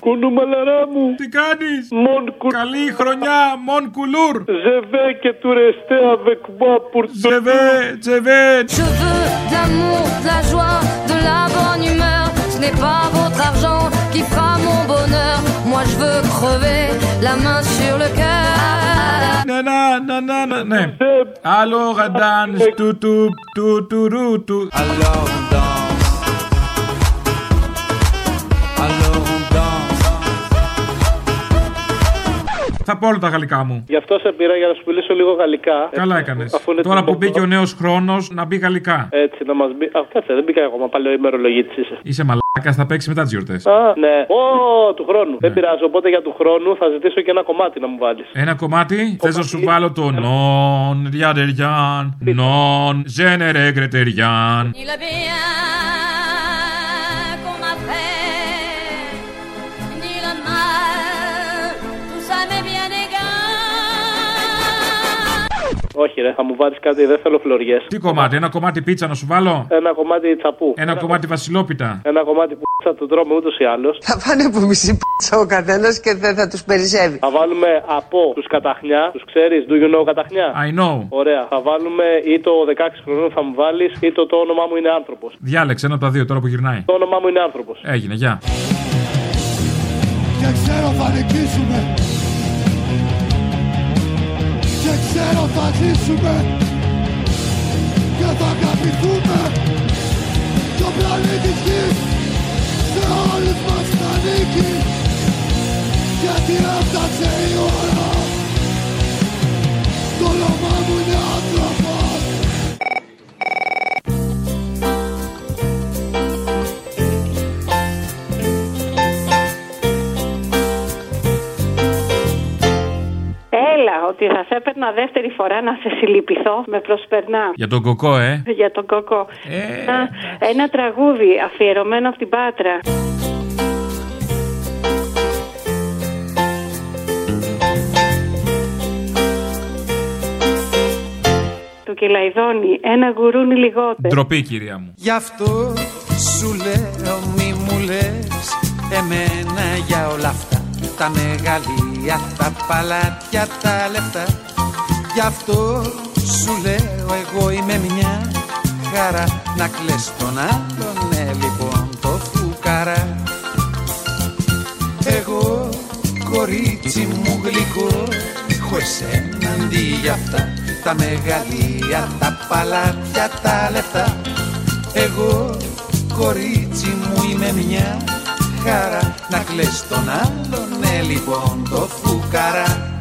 Κούνου μαλαρά μου. Τι κάνει. Μον κου... Καλή χρονιά, Μον Κουλούρ. Ζεβέ και του rester avec moi pour Ζεβέ, ζεβέ. Je veux de l'amour, de la joie, de la bonne humeur. Ce n'est pas votre argent qui fera mon bonheur. Moi je veux crever la main sur le cœur. Ναι, να, να, να, ναι. Alors dance, του, του, του, του, ρου, του. Alors on danse Θα πω όλα τα γαλλικά μου. Γι' αυτό σε πήρα για να σου μιλήσω λίγο γαλλικά. Καλά έκανες. Αφού είναι Τώρα το- που μπήκε ο νέος χρόνος, να μπει γαλλικά. Έτσι, να μας μπει. Α, κάτσε, δεν μπήκα ακόμα. Παλαιό ημερολογή τη είσαι. Είσαι μαλάκας μαλάκα θα παίξεις μετά τις γιορτές. Α, ναι. Ω, του χρόνου. Δεν πειράζει. Οπότε για του χρόνου θα ζητήσω και ένα κομμάτι να μου βάλεις. Ένα κομμάτι, θες να σου βάλω το νον, ριαντεριάν, νον, ζένερε γκρετεριάν. Όχι, ρε, θα μου βάλεις κάτι. Δεν θέλω φλωριές. Τι κομμάτι, ένα κομμάτι πίτσα να σου βάλω; Ένα κομμάτι τσαπού. Ένα κομμάτι βασιλόπιτα. Ένα κομμάτι που θα το τρώμε ούτως ή άλλως. Θα πάνε από μισή πίτσα ο καθένας και δεν θα τους περισσεύει. Θα βάλουμε από τους καταχνιά. Τους ξέρεις, do you know καταχνιά; I know. Ωραία. Θα βάλουμε ή το 16 χρονών θα μου βάλεις ή το το όνομά μου είναι άνθρωπος. Διάλεξε ένα από τα δύο τώρα που γυρνάει. Το όνομά μου είναι άνθρωπος. Έγινε, γεια. Και ξέρω θα νικήσουμε Και ξέρω θα ζήσουμε Και θα αγαπηθούμε. Το πλανήτη γης Σε όλους μας θα νίκει. Γιατί έφτασε η ώρα. Το όνομά μου είναι ότι θα σε έπαιρνα δεύτερη φορά να σε συλληπιθώ. Με προσπερνά. Για τον κοκό, ε; Για τον κοκό. ένα, ένα τραγούδι αφιερωμένο από την Πάτρα. Του Κελαϊδόνη, ένα γουρούνι λιγότερο. Ντροπή, κυρία μου. Γι' αυτό σου λέω μη μου λες Εμένα για όλα αυτά Τα μεγαλεία, τα παλάτια, τα λεφτά Γι' αυτό σου λέω εγώ είμαι μια χαρά. Να κλαις τον άλλον, ναι λοιπόν το φουκαρά. Εγώ κορίτσι μου γλυκό Έχω εσένα αντί για αυτά Τα μεγαλεία, τα παλάτια, τα λεφτά. Εγώ κορίτσι μου είμαι μια χαρά να κλαις τον άλλον, ναι λοιπόν το φουκαρά